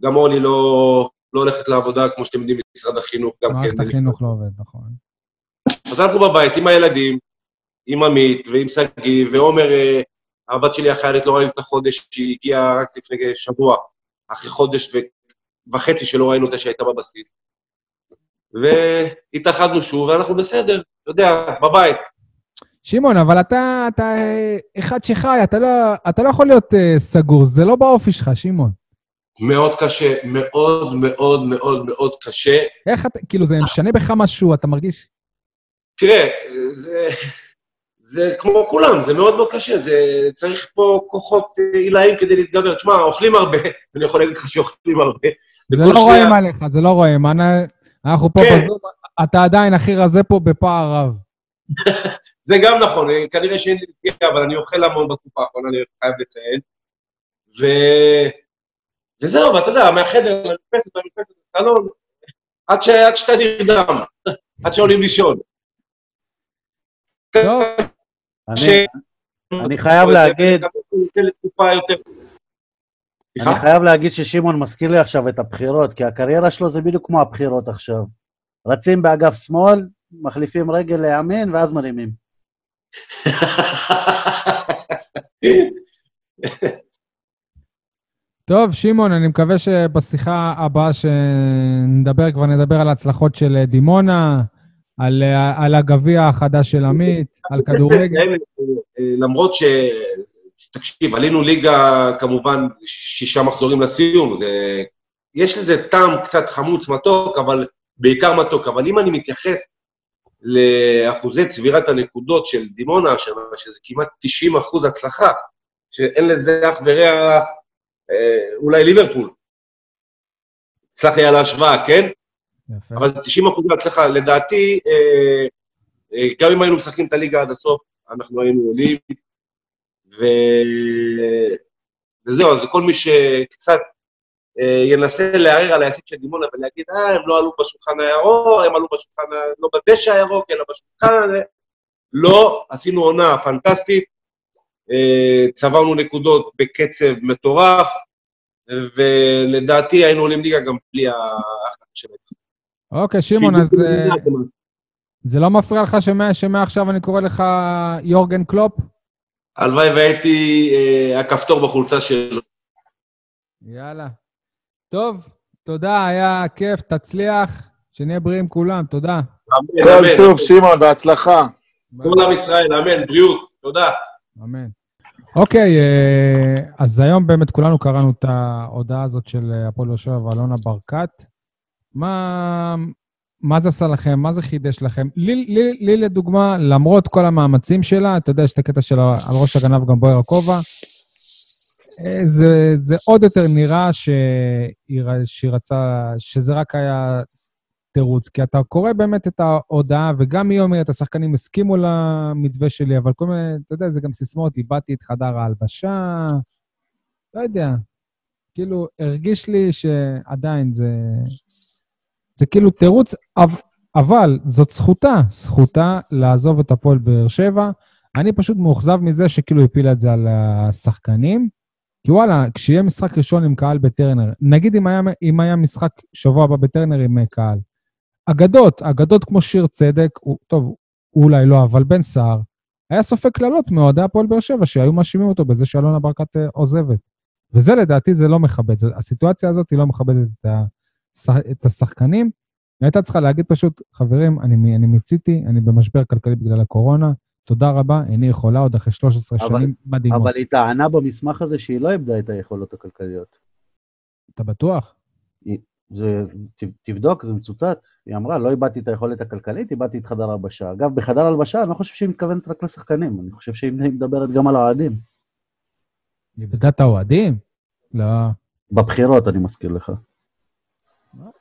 גם אורלי לא, לא הולכת לעבודה, כמו שאתם יודעים, משרד החינוך גם כן. מערכת החינוך לא עובד, נכון. אז אנחנו בבית עם הילדים, עם עמית ועם שגיא, ועומר, הבת שלי החיילת לא ראינו את החודש, שהיא הגיעה רק לפני שבוע, אחרי חודש וחצי שלא ראינו אותה שהייתה בבסיס. והתאחדנו שוב, ואנחנו בסדר, אתה יודע, בבית. שמעון, אבל אתה, אתה אחד שחי, אתה לא, אתה לא יכול להיות uh, סגור, זה לא באופי שלך, שמעון. מאוד קשה, מאוד מאוד מאוד מאוד קשה. איך אתה, כאילו, זה משנה בך משהו, אתה מרגיש? תראה, זה, זה כמו כולם, זה מאוד מאוד קשה, זה צריך פה כוחות אה, עילאיים כדי להתגבר. תשמע, אוכלים הרבה, <laughs> אני יכול להגיד לך שאוכלים הרבה. זה וכל לא שנייה- רואים עליך, זה לא רואים. אנ- אנחנו פה כן. בזום, אתה עדיין הכי רזה פה בפער רב. <laughs> זה גם נכון, אה, כנראה שאין לי נטייה, אבל אני אוכל המון בתקופה האחרונה, אני חייב לציין. ו... וזהו, ואתה יודע, מהחדר למרפסת, מהמרפסת לסלון, עד, ש... עד שאתה נרדם, <laughs> עד שעולים לישון. טוב, אני, אני חייב להגיד? אני חייב להגיד ששמעון מזכיר לי עכשיו את הבחירות, כי הקריירה שלו זה בדיוק כמו הבחירות עכשיו. רצים באגף שמאל, מחליפים רגל לימין, ואז מרימים. טוב, שמעון, אני מקווה שבשיחה הבאה שנדבר, כבר נדבר על ההצלחות של אה, דימונה, על, אה, על הגביע החדש של עמית, על כדורגל. למרות ש... תקשיב, עלינו ליגה כמובן שישה מחזורים לסיום, זה... יש לזה טעם קצת חמוץ מתוק, אבל בעיקר מתוק. אבל אם אני מתייחס לאחוזי צבירת הנקודות של דימונה השנה, שזה כמעט 90 אחוז הצלחה, שאין לזה אח ורע, אה, אולי ליברפול. סלח לי על ההשוואה, כן? יפה. אבל 90 אחוז הצלחה. לדעתי, אה, אה, גם אם היינו משחקים את הליגה עד הסוף, אנחנו היינו עולים. ו... וזהו, אז כל מי שקצת אה, ינסה לערער על היחיד של דימונה ולהגיד, אה, הם לא עלו בשולחן הירוק, הם עלו בשולחן, לא בדשא הירוק, אלא בשולחן... לא, עשינו עונה פנטסטית, צברנו נקודות בקצב מטורף, ולדעתי היינו עולים ליגה גם בלי ההחלטה שלהם. אוקיי, שמעון, אז אה, זה לא מפריע לך שמע- שמעכשיו אני קורא לך יורגן קלופ? הלוואי והייתי אה, הכפתור בחולצה שלו. יאללה. טוב, תודה, היה כיף, תצליח, שנהיה בריאים כולם, תודה. אמן, אמן. טוב, שמעון, בהצלחה. כל עם ישראל, אמן, בריאות, תודה. אמן. אוקיי, אה, אז היום באמת כולנו קראנו את ההודעה הזאת של הפועל שבע ואלונה ברקת. מה, מה זה עשה לכם? מה זה חידש לכם? לי, לי, לי לדוגמה, למרות כל המאמצים שלה, אתה יודע, יש את הקטע של על ראש הגנב גם בוער הכובע, אה, זה, זה עוד יותר נראה שהיא, שהיא רצה, שזה רק היה תירוץ, כי אתה קורא באמת את ההודעה, וגם היא אומרת, השחקנים הסכימו למתווה שלי, אבל כל מיני, אתה יודע, זה גם סיסמאות, איבדתי את חדר ההלבשה, לא יודע. כאילו, הרגיש לי שעדיין זה... זה כאילו תירוץ, אב- אבל זאת זכותה, זכותה לעזוב את הפועל באר שבע. אני פשוט מאוכזב מזה שכאילו הפילה את זה על השחקנים. כי וואלה, כשיהיה משחק ראשון עם קהל בטרנר, נגיד אם היה, אם היה משחק שבוע הבא בטרנר עם קהל, אגדות, אגדות כמו שיר צדק, הוא, טוב, אולי לא, אבל בן סער, היה סופג קללות מאוהדי הפועל באר שבע, שהיו מאשימים אותו בזה שאלונה ברקת אה, עוזבת. וזה לדעתי זה לא מכבד. הסיטואציה הזאת היא לא מכבדת את, השח, את השחקנים. היא הייתה צריכה להגיד פשוט, חברים, אני, אני מיציתי, אני במשבר כלכלי בגלל הקורונה, תודה רבה, איני יכולה עוד אחרי 13 אבל- שנים מדהימות. אבל היא טענה במסמך הזה שהיא לא איבדה את היכולות הכלכליות. אתה בטוח? זה, ת- תבדוק, זה מצוטט. היא אמרה, לא איבדתי את היכולת הכלכלית, איבדתי את חדר ההלבשה. אגב, בחדר ההלבשה אני לא חושב שהיא מתכוונת רק לשחקנים, אני חושב שהיא מדברת גם על האוהדים. איבדה את האוהדים? לא. בבחירות, אני מזכיר לך.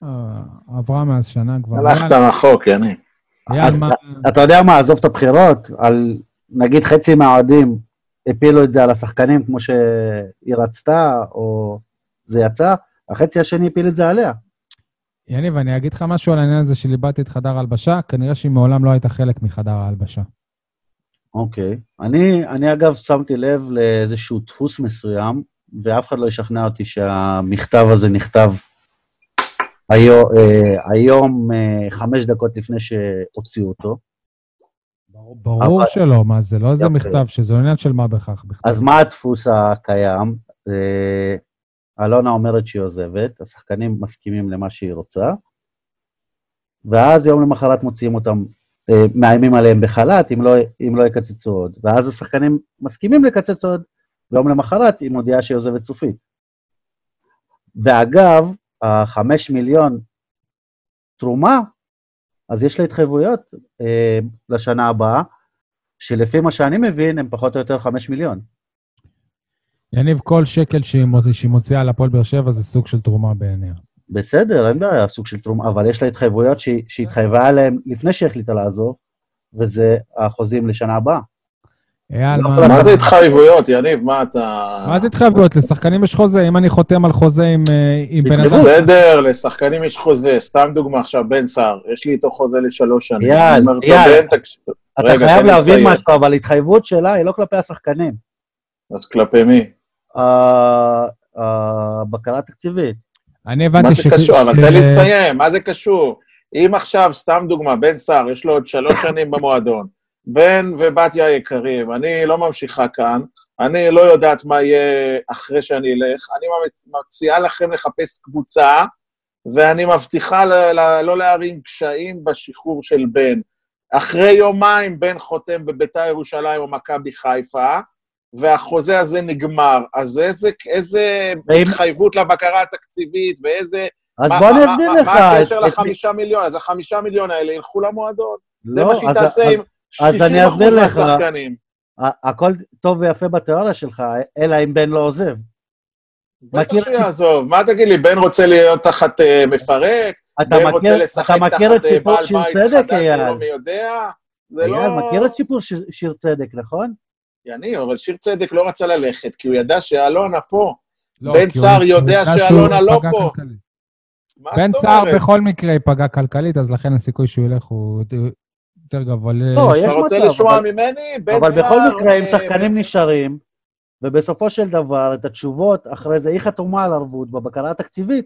אה, עברה מאז שנה כבר. הלכת רחוק, יני. יאללה, אז מה... אתה יודע מה, עזוב את הבחירות, על נגיד חצי מהאוהדים הפילו את זה על השחקנים כמו שהיא רצתה, או זה יצא, החצי השני הפיל את זה עליה. יניב, אני אגיד לך משהו על העניין הזה של איבדתי את חדר ההלבשה, כנראה שהיא מעולם לא הייתה חלק מחדר ההלבשה. אוקיי. אני, אני אגב שמתי לב לאיזשהו דפוס מסוים, ואף אחד לא ישכנע אותי שהמכתב הזה נכתב היום, אה, היום אה, חמש דקות לפני שהוציאו אותו. ברור אבל- שלא, מה זה לא איזה. מכתב, שזה לא עניין של מה בכך בכתב. אז מה הדפוס הקיים? אה, אלונה אומרת שהיא עוזבת, השחקנים מסכימים למה שהיא רוצה, ואז יום למחרת מוציאים אותם, מאיימים עליהם בחל"ת, אם לא, אם לא יקצצו עוד. ואז השחקנים מסכימים לקצץ עוד, ויום למחרת היא מודיעה שהיא עוזבת סופית. ואגב, החמש מיליון תרומה, אז יש לה התחייבויות אה, לשנה הבאה, שלפי מה שאני מבין, הם פחות או יותר 5 מיליון. יניב, כל שקל שהיא מוציא- שהיא מוציאה על הפועל באר שבע זה סוג של תרומה בעיניה. בסדר, אין בעיה, סוג של תרומה, אבל יש לה התחייבויות שהיא התחייבה עליהן לפני שהחליטה לעזוב, וזה החוזים לשנה הבאה. אייל, מה... מה זה התחייבויות, יניב? מה אתה... מה זה התחייבויות? לשחקנים יש חוזה. אם אני חותם על חוזה עם אה, עם בן אדם... בסדר, לשחקנים יש חוזה. סתם דוגמה עכשיו, בן סער, יש לי איתו חוזה לשלוש שנים. אייל, אייל. אתה רגע, חייב להבין. משהו, אבל התחייבות שלה היא לא כלפי השחקנים. אז כלפי מי? הבקרה התקציבית. אני הבנתי מה זה ש- קשור? אבל ש- תן לי לסיים, מה זה קשור? אם עכשיו, סתם דוגמה, בן סער, יש לו עוד שלוש שנים במועדון, בן ובתיה יקרים, אני לא ממשיכה כאן, אני לא יודעת מה יהיה אחרי שאני אלך, אני מצ- מציעה לכם לחפש קבוצה, ואני מבטיחה ל- ל- לא להרים קשיים בשחרור של בן. אחרי יומיים בן חותם בביתר ירושלים או מכבי חיפה, והחוזה הזה נגמר. אז איזה, איזה התחייבות לבקרה התקציבית, ואיזה... אז מה- בוא אני אסביר לך. מה הקשר לחמישה מיליון? אז החמישה מיליון האלה ילכו למועדון. זה לא, מה שהיא תעשה עם אז 60% אני אסביר לך. מהשחקנים. הכל טוב ויפה בתיאוריה שלך, אלא אם בן לא עוזב. בטח מכיר- שהוא יעזוב. מה תגיד לי, בן רוצה להיות תחת אה, מפרק? אתה בן רוצה מכיר, לשחק אתה מכיר את תחת אה, סיפור בעל שיר בית צדק, חדש? לא מי יודע? זה לא... אייל, מכיר את סיפור שיר- צדק, נכון? יניב, אבל שיר צדק לא רצה ללכת, כי הוא ידע שאלונה פה. לא, בן כי הוא- סער יודע שאלונה לא פה. בן סער? בכל מקרה ייפגע כלכלית, אז לכן הסיכוי שהוא ילך הוא יותר גבוה. לא, אתה יש רוצה מצב, לשמוע אבל- ממני? בן אבל. בכל מקרה, אם אה, שחקנים נשארים, ובסופו של דבר, את התשובות אחרי זה, היא חתומה על ערבות בבקרה התקציבית.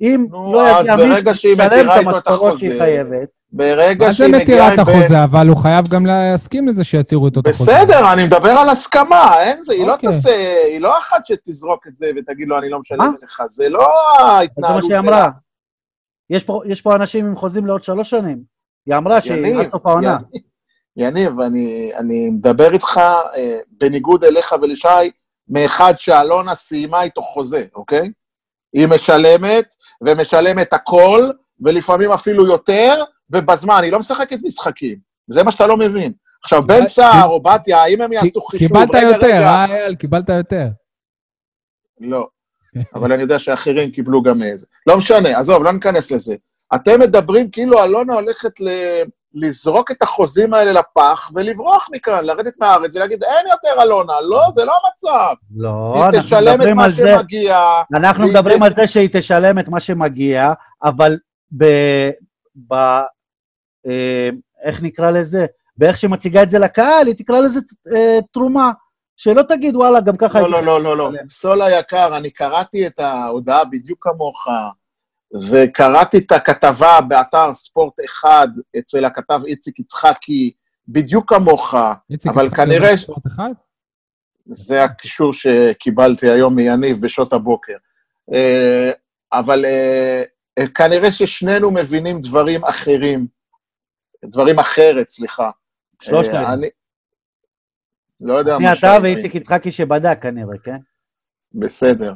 אם לא יגיע מישהו שהיא שישלם את המשכורות שהיא חייבת, ברגע מה זה שהיא מתירה מגיעה את. החוזה? אבל הוא חייב גם להסכים לזה שיתירו את החוזה. בסדר, אני מדבר על הסכמה, אין זה, היא לא אוקיי. תעשה, היא לא אחת שתזרוק את זה ותגיד לו, אני לא משלם? לך, זה לא זה מה ההתנהלות שהיא שלה. אמרה. יש פה- יש פה אנשים עם חוזים לעוד שלוש שנים. היא אמרה שהיא עד סוף העונה. יניב, אני, אני מדבר איתך, אה, בניגוד אליך ולשי, מאחד שאלונה סיימה איתו חוזה, אוקיי? היא משלמת, ומשלמת הכל, ולפעמים אפילו יותר, ובזמן, היא לא משחקת משחקים. זה מה שאתה לא מבין. עכשיו, בן קיבלת- סער או בתיה, האם הם יעשו חישוב? קיבלת רגע, יותר, רגע. אה, אייל? קיבלת יותר. לא. אבל אני יודע שאחרים קיבלו גם איזה. לא משנה, עזוב, לא ניכנס לזה. אתם מדברים כאילו אלונה הולכת ל... לזרוק את החוזים האלה לפח ולברוח מכאן, לרדת מהארץ ולהגיד, אין יותר אלונה. לא, זה לא המצב. לא, היא אנחנו תשלם את מדברים מה על זה, שמגיע. אנחנו מדברים על זה שהיא תשלם את מה שמגיע, אבל ב... ב... אה, איך נקרא לזה? באיך שמציגה את זה לקהל, היא תקרא לזה אה, תרומה. שלא תגיד, וואלה, גם ככה... לא, לא, לא, לא, לא. סול היקר, אני קראתי את ההודעה בדיוק כמוך, וקראתי את הכתבה באתר ספורט אחד אצל הכתב איציק יצחקי, בדיוק כמוך. איציק, אבל יצחק כנראה יודע ש- ספורט אחד? זה הקישור שקיבלתי היום מיניב בשעות הבוקר. אה, אבל אה, אה, כנראה ששנינו מבינים דברים אחרים, דברים אחרת, סליחה. שלושתנו. אני לא יודע מה אתה ואיציק יצחקי שבדק כנראה, כן? בסדר.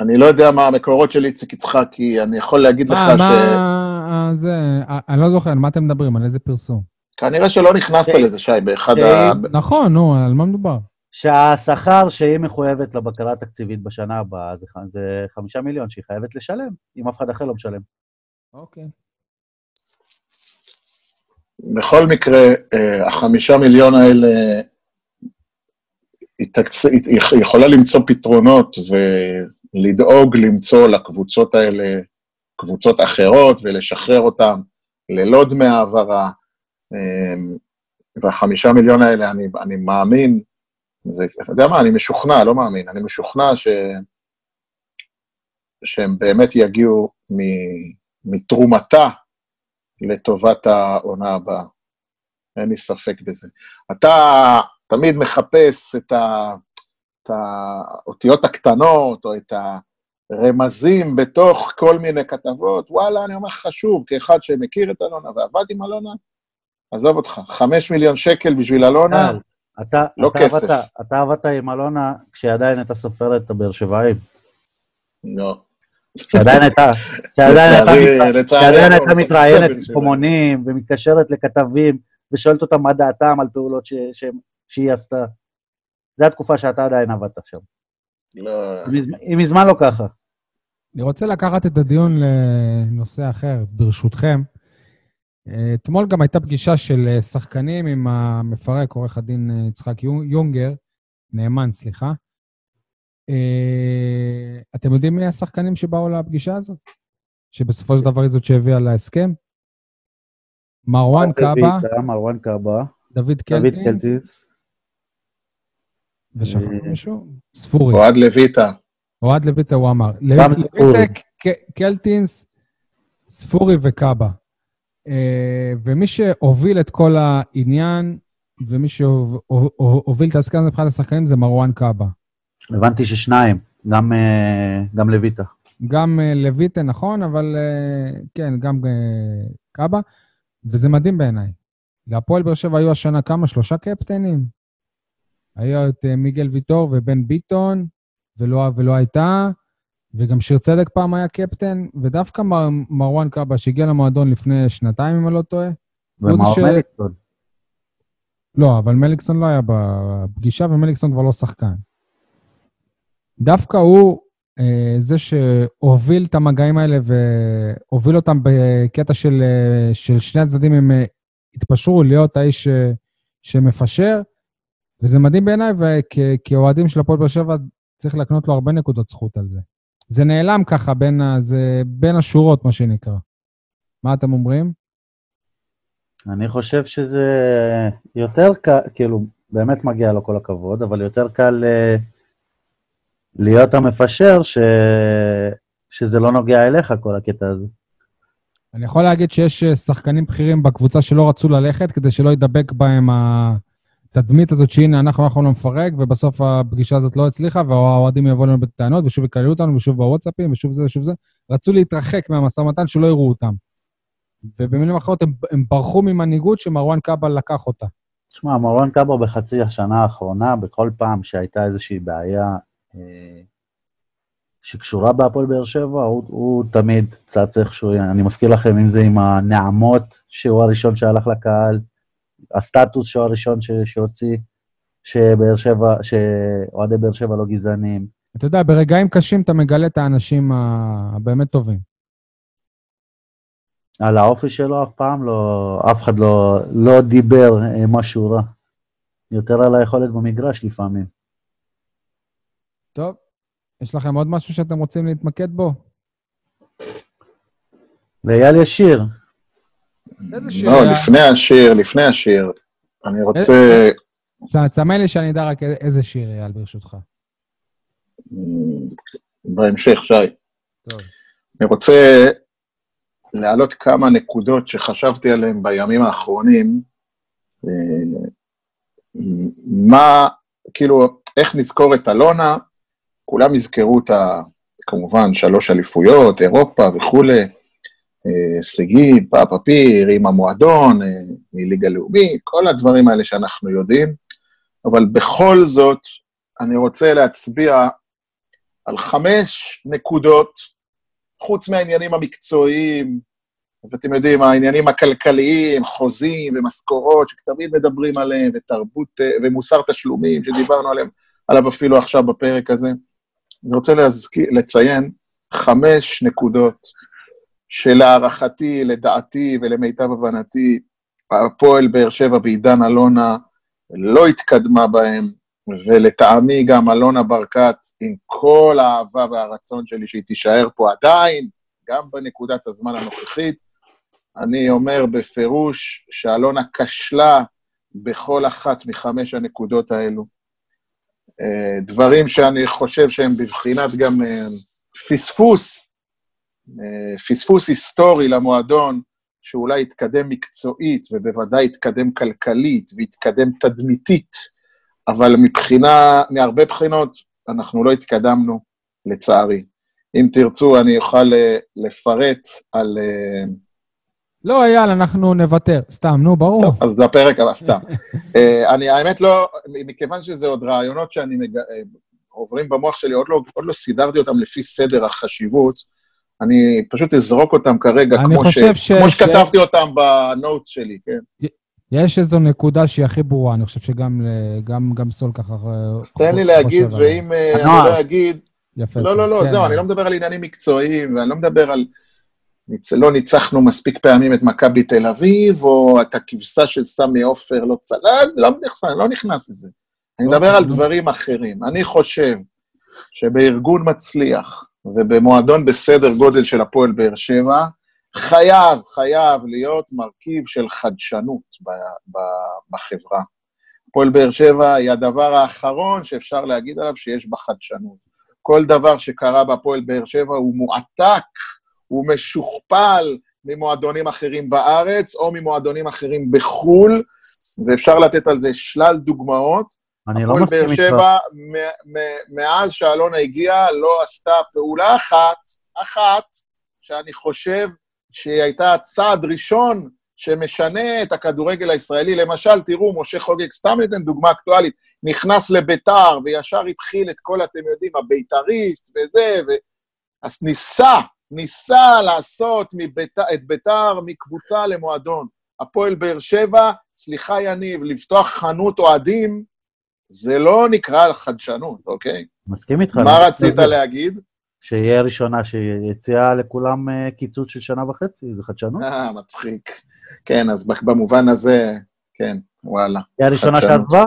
אה, אני לא יודע מה המקורות של איציק יצחקי, אני יכול להגיד לך מה, ש... מה, זה, אה, אני לא זוכר, על מה אתם מדברים? על איזה פרסום? כנראה שלא נכנסת ש- לזה, שי, באחד ש- ה... נכון, נו, על מה מדובר? שהשכר שהיא מחויבת לבקרה התקציבית בשנה הבאה זה, חמישה מיליון שהיא חייבת לשלם, אם אף אחד אחר לא משלם. אוקיי. בכל מקרה, אה, החמישה מיליון האלה, היא, תקצ... היא יכולה למצוא פתרונות ולדאוג למצוא לקבוצות האלה קבוצות אחרות ולשחרר אותן ללא דמי העברה. אה, והחמישה מיליון האלה, אני, אני מאמין, ואתה יודע מה, אני משוכנע, לא מאמין, אני משוכנע ש... שהם באמת יגיעו מ... מתרומתה לטובת העונה הבאה. אין לי ספק בזה. אתה תמיד מחפש את, ה... את האותיות הקטנות, או את הרמזים בתוך כל מיני כתבות. וואלה, אני אומר לך חשוב, כאחד שמכיר את אלונה ועבד עם אלונה, עזוב אותך, חמש מיליון שקל בשביל אלונה, טל, אתה, לא אתה כסף. עבדת, אתה עבדת עם אלונה כשעדיין הייתה סופרת את הבאר שבעים. לא. שעדיין הייתה, שעדיין הייתה מתראיינת. בפומונים ומתקשרת לכתבים ושואלת אותם מה דעתם על פעולות שהיא עשתה. זו התקופה שאתה עדיין עבדת שם. לא, היא מז- היא מזמן לא ככה. אני רוצה לקחת את הדיון לנושא אחר, ברשותכם. אתמול גם הייתה פגישה של אה, שחקנים עם המפרק, עורך הדין אה, יצחק יו- יונגר, נאמן, סליחה. אה, אתם יודעים מי השחקנים שבאו לפגישה הזאת? שבסופו של דבר היא זאת שהביאה להסכם? מרואן קאבה, מרואן קאבה, דוד קלטינס, ושכחנו אה, מישהו? ספורי. אוהד לויטה. אוהד לויטה הוא אמר. לויטה, קלטינס, ספורי וקאבה. אה, ומי שהוביל את כל העניין, ומי שהוביל את ההסכם הזה מבחינת השחקנים זה מרואן קאבה. הבנתי ששניים, גם, אה, גם לויטה. גם לויטה, נכון, אבל כן, גם קאבה, וזה מדהים בעיניי. להפועל באר שבע היו השנה כמה? שלושה קפטנים? היה את אה, מיגל ויטור ובן ביטון, ולא, ולא הייתה, וגם שיר צדק פעם היה קפטן, ודווקא מר, מרואן קאבה, שהגיע למועדון לפני שנתיים, אם אני לא טועה. ומאור ש- מליקסון. לא, אבל מליקסון לא היה בפגישה, ומליקסון כבר לא שחקן. דווקא הוא אה, זה שהוביל את המגעים האלה והוביל אותם בקטע של, אה, של שני הצדדים, הם אה, התפשרו להיות האיש אה, שמפשר, וזה מדהים בעיניי, וכאוהדים של הפועל באר שבע צריך להקנות לו הרבה נקודות זכות על זה. זה נעלם ככה בין, ה, זה בין השורות, מה שנקרא. מה אתם אומרים? אני חושב שזה יותר קל, כאילו, באמת מגיע לו כל הכבוד, אבל יותר קל אה, להיות המפשר ש... שזה לא נוגע אליך, כל הקטע הזה. אני יכול להגיד שיש אה, שחקנים בכירים בקבוצה שלא רצו ללכת כדי שלא ידבק בהם התדמית הזאת שהנה, אנחנו יכולנו לפרק, ובסוף הפגישה הזאת לא הצליחה, והאוהדים יבואו לנו בטענות, ושוב יקללו אותנו, ושוב בוואטסאפים, ושוב זה ושוב זה. רצו להתרחק מהמשא ומתן שלא יראו אותם. ובמילים אחרות, הם, הם ברחו ממנהיגות שמרואן קאבה לקח אותה. תשמע, מרואן קאבה בחצי השנה האחרונה, בכל פעם שהייתה איזושהי בעיה אה, שקשורה בהפועל באר שבע, הוא, הוא תמיד צץ איכשהו, אני מזכיר לכם, אם זה עם הנעמות, שהוא הראשון שהלך לקהל, הסטטוס שהוא הראשון ש, שהוציא, שבאר שבע, שאוהדי באר שבע לא גזענים. אתה יודע, ברגעים קשים אתה מגלה את האנשים הבאמת טובים. על האופי שלו אף פעם לא, אף אחד לא, לא דיבר אה, משהו רע. יותר על היכולת במגרש לפעמים. טוב, יש לכם עוד משהו שאתם רוצים להתמקד בו? ואייל ישיר, איזה שיר לא? לפני השיר, לפני השיר, אני רוצה... צ- צמא לי שאני אדע רק איזה שיר, אייל, ברשותך. בהמשך, שי. טוב. אני רוצה להעלות כמה נקודות שחשבתי עליהן בימים האחרונים. אה, מה, כאילו, איך נזכור את אלונה? כולם יזכרו את ה... כמובן, שלוש אליפויות, אירופה וכולי, הישגים, פאפאפיר, עם המועדון, אה, מליגה לאומית, כל הדברים האלה שאנחנו יודעים, אבל בכל זאת, אני רוצה להצביע על חמש נקודות, חוץ מהעניינים המקצועיים, ואתם יודעים, העניינים הכלכליים, חוזים ומשכורות, שתמיד מדברים עליהם, ותרבות אה, ומוסר תשלומים, שדיברנו עליהם, עליו אפילו עכשיו בפרק הזה. אני רוצה להזכיר, לציין חמש נקודות שלהערכתי, לדעתי ולמיטב הבנתי, הפועל באר שבע בעידן אלונה לא התקדמה בהם, ולטעמי גם אלונה ברקת, עם כל האהבה והרצון שלי שהיא תישאר פה עדיין, גם בנקודת הזמן הנוכחית, אני אומר בפירוש שאלונה כשלה בכל אחת מחמש הנקודות האלו. אה, דברים שאני חושב שהם בבחינת גם אה, פספוס, פספוס היסטורי למועדון, שאולי יתקדם מקצועית ובוודאי יתקדם כלכלית ויתקדם תדמיתית, אבל מבחינה, מהרבה בחינות, אנחנו לא התקדמנו, לצערי. אם תרצו, אני אוכל אה, לפרט על... אה, לא, אייל, אנחנו נוותר. סתם, נו, ברור. טוב, אז זה הפרק הבא, סתם. <laughs> אה, אני, האמת לא, מכיוון שזה עוד רעיונות שאני מג... אה, עוברים במוח שלי, עוד לא, עוד לא סידרתי אותם לפי סדר החשיבות, אני פשוט אזרוק אותם כרגע, אני כמו, חושב ש- כמו ש- שכתבתי אותם בנוט שלי, כן? יש איזו נקודה שהיא הכי ברורה, אני חושב שגם גם, גם סול ככה... אה, אז תן לי להגיד. ואם אה, אני. לא אגיד... יפה. לא. לא, לא, כן, זהו, אני לא מדבר על עניינים מקצועיים, ואני לא מדבר על... ניצ- לא ניצחנו מספיק פעמים את מכבי תל אביב, או את הכבשה של סמי עופר לא צלד, לא, נכנס- לא נכנס לזה. אני מדבר על אוקיי. דברים אחרים. אני חושב שבארגון מצליח ובמועדון בסדר גודל של הפועל באר שבע, חייב, חייב להיות מרכיב של חדשנות ב- ב- בחברה. הפועל באר שבע היא הדבר האחרון שאפשר להגיד עליו שיש בה חדשנות. כל דבר שקרה בהפועל באר שבע הוא מועתק, הוא משוכפל ממועדונים אחרים בארץ או ממועדונים אחרים בחו"ל, ואפשר לתת על זה שלל דוגמאות. אני לא הפועל מסכים באר איתך. שבע, מ- מ- מאז שאלונה הגיעה, לא עשתה פעולה אחת, אחת, שאני חושב שהיא הייתה צעד ראשון שמשנה את הכדורגל הישראלי. למשל, תראו, משה חוגג, סתם ניתן דוגמה אקטואלית, נכנס לביתר וישר התחיל את כל, אתם יודעים, הבית"ריסט וזה, ו... אז ניסה, ניסה לעשות מבית... את ביתר מקבוצה למועדון. הפועל באר שבע, סליחה יניב, לפתוח חנות אוהדים, זה לא נקרא חדשנות, אוקיי? מסכים איתך. מה רצית להגיד? שיהיה ראשונה שיציעה לכולם אה, קיצוץ של שנה וחצי, זה חדשנות. אה, מצחיק. כן, אז במובן הזה, כן, וואלה. היא הראשונה. שעזבה?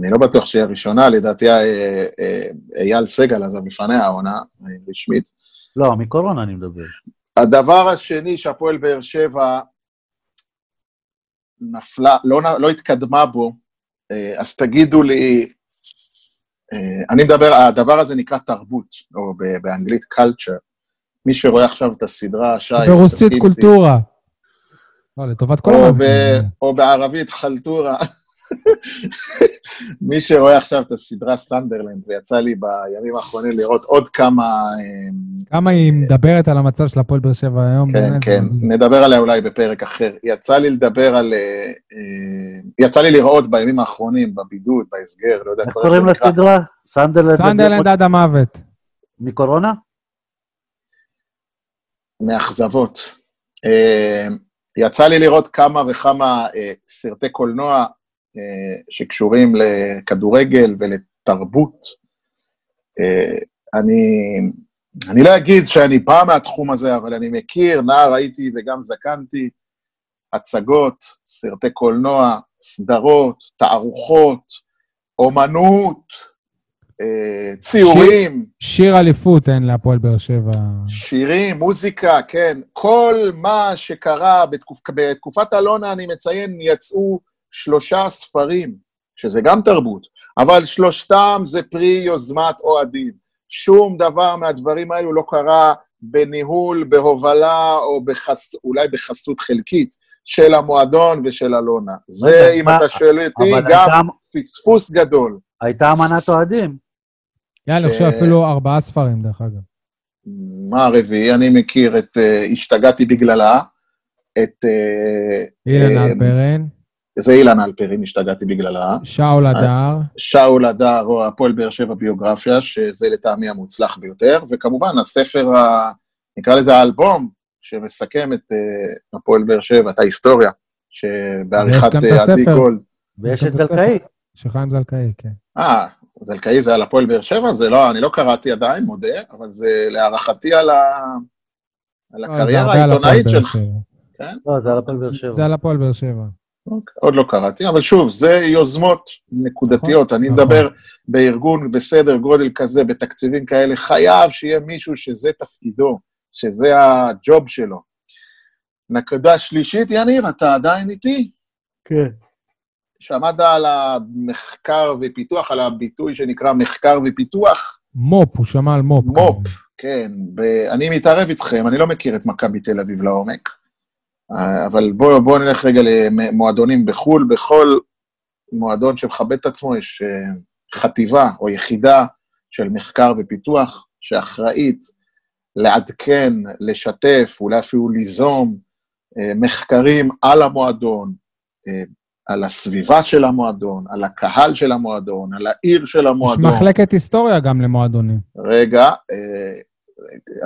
אני לא בטוח שהיא הראשונה, לדעתי אה, אה, אייל סגל עזב לפניה העונה רשמית. לא, מקורונה אני מדבר. הדבר השני שהפועל באר שבע נפלה, לא, לא התקדמה בו, אז תגידו לי, אה, אני מדבר, הדבר הזה נקרא תרבות, או באנגלית culture. מי שרואה עכשיו את הסדרה, שי, ברוסית קולטורה. לא, לטובת כל המאזינים. או בערבית חלטורה. מי שרואה עכשיו את הסדרה סנדרלנד, ויצא לי בימים האחרונים לראות עוד כמה... אה, כמה היא מדברת על המצב של הפועל באר שבע היום. כן, באמת, כן, נדבר עליה אולי בפרק אחר. יצא לי לדבר על... אה, אה, יצא לי לראות בימים האחרונים, בבידוד, בהסגר, לא יודע איך קוראים. לסדרה? סנדרלנד. סנדרלנד עד המוות. מקורונה? מאכזבות. אה, יצא לי לראות כמה וכמה סרטי קולנוע שקשורים לכדורגל ולתרבות. אה, אני, אני לא אגיד שאני בא מהתחום הזה, אבל אני מכיר, נער הייתי וגם זקנתי, הצגות, סרטי קולנוע, סדרות, תערוכות, אומנות, אה, ציורים. שיר אליפות אין להפועל באר שבע. שירים, מוזיקה, כן. כל מה שקרה בתקופ... בתקופת אלונה, אני מציין, יצאו שלושה ספרים, שזה גם תרבות, אבל שלושתם זה פרי יוזמת אוהדים. שום דבר מהדברים האלו לא קרה בניהול, בהובלה, או בחס... אולי בחסות חלקית של המועדון ושל אלונה. זה, אם מה- אתה שואל אותי, גם הייתה- פספוס גדול. הייתה אמנת אוהדים. יאללה, אני ש- חושב אפילו ארבעה ספרים, דרך אגב. מה הרביעי? אני מכיר את אה, השתגעתי בגללה, את... אה, אילן אה, אלפרין, זה אילן אלפרין, השתגעתי בגללה. שאול הדר, שאול הדר, או הפועל באר שבע ביוגרפיה, שזה לטעמי המוצלח ביותר, וכמובן הספר, ה... נקרא לזה האלבום, שמסכם את אה, הפועל באר שבע, את ההיסטוריה, שבעריכת אה, עדי. גולד. ויש יש את. זלקאי. של חיים זלקאי, כן. אה, זלקאי זה על הפועל באר שבע? זה לא, אני לא קראתי עדיין, מודה, אבל זה להערכתי על, ה... על לא, זה הקריירה העיתונאית שלך. שבע. לא, זה על הפועל באר שבע. זה על הפועל באר שבע. אוקיי, עוד לא קראתי, אבל שוב, זה יוזמות נקודתיות. נכון, אני נכון. מדבר בארגון בסדר גודל כזה, בתקציבים כאלה, חייב שיהיה מישהו שזה תפקידו, שזה הג'וב שלו. נקודה שלישית, יניב, אתה עדיין איתי? כן. שמעת על המחקר ופיתוח, על הביטוי שנקרא מחקר ופיתוח? מו"פ, הוא שמע על מו"פ. מו"פ, כן. אני מתערב איתכם, אני לא מכיר את מכבי תל אביב לעומק, אבל בואו בוא נלך רגע למועדונים בחו"ל. בכל מועדון שמכבד את עצמו יש אה, חטיבה או יחידה של מחקר ופיתוח שאחראית לעדכן, לשתף, אולי אפילו ליזום אה, מחקרים על המועדון, אה, על הסביבה של המועדון, על הקהל של המועדון, על העיר של יש המועדון. מחלקת היסטוריה גם למועדונים. רגע,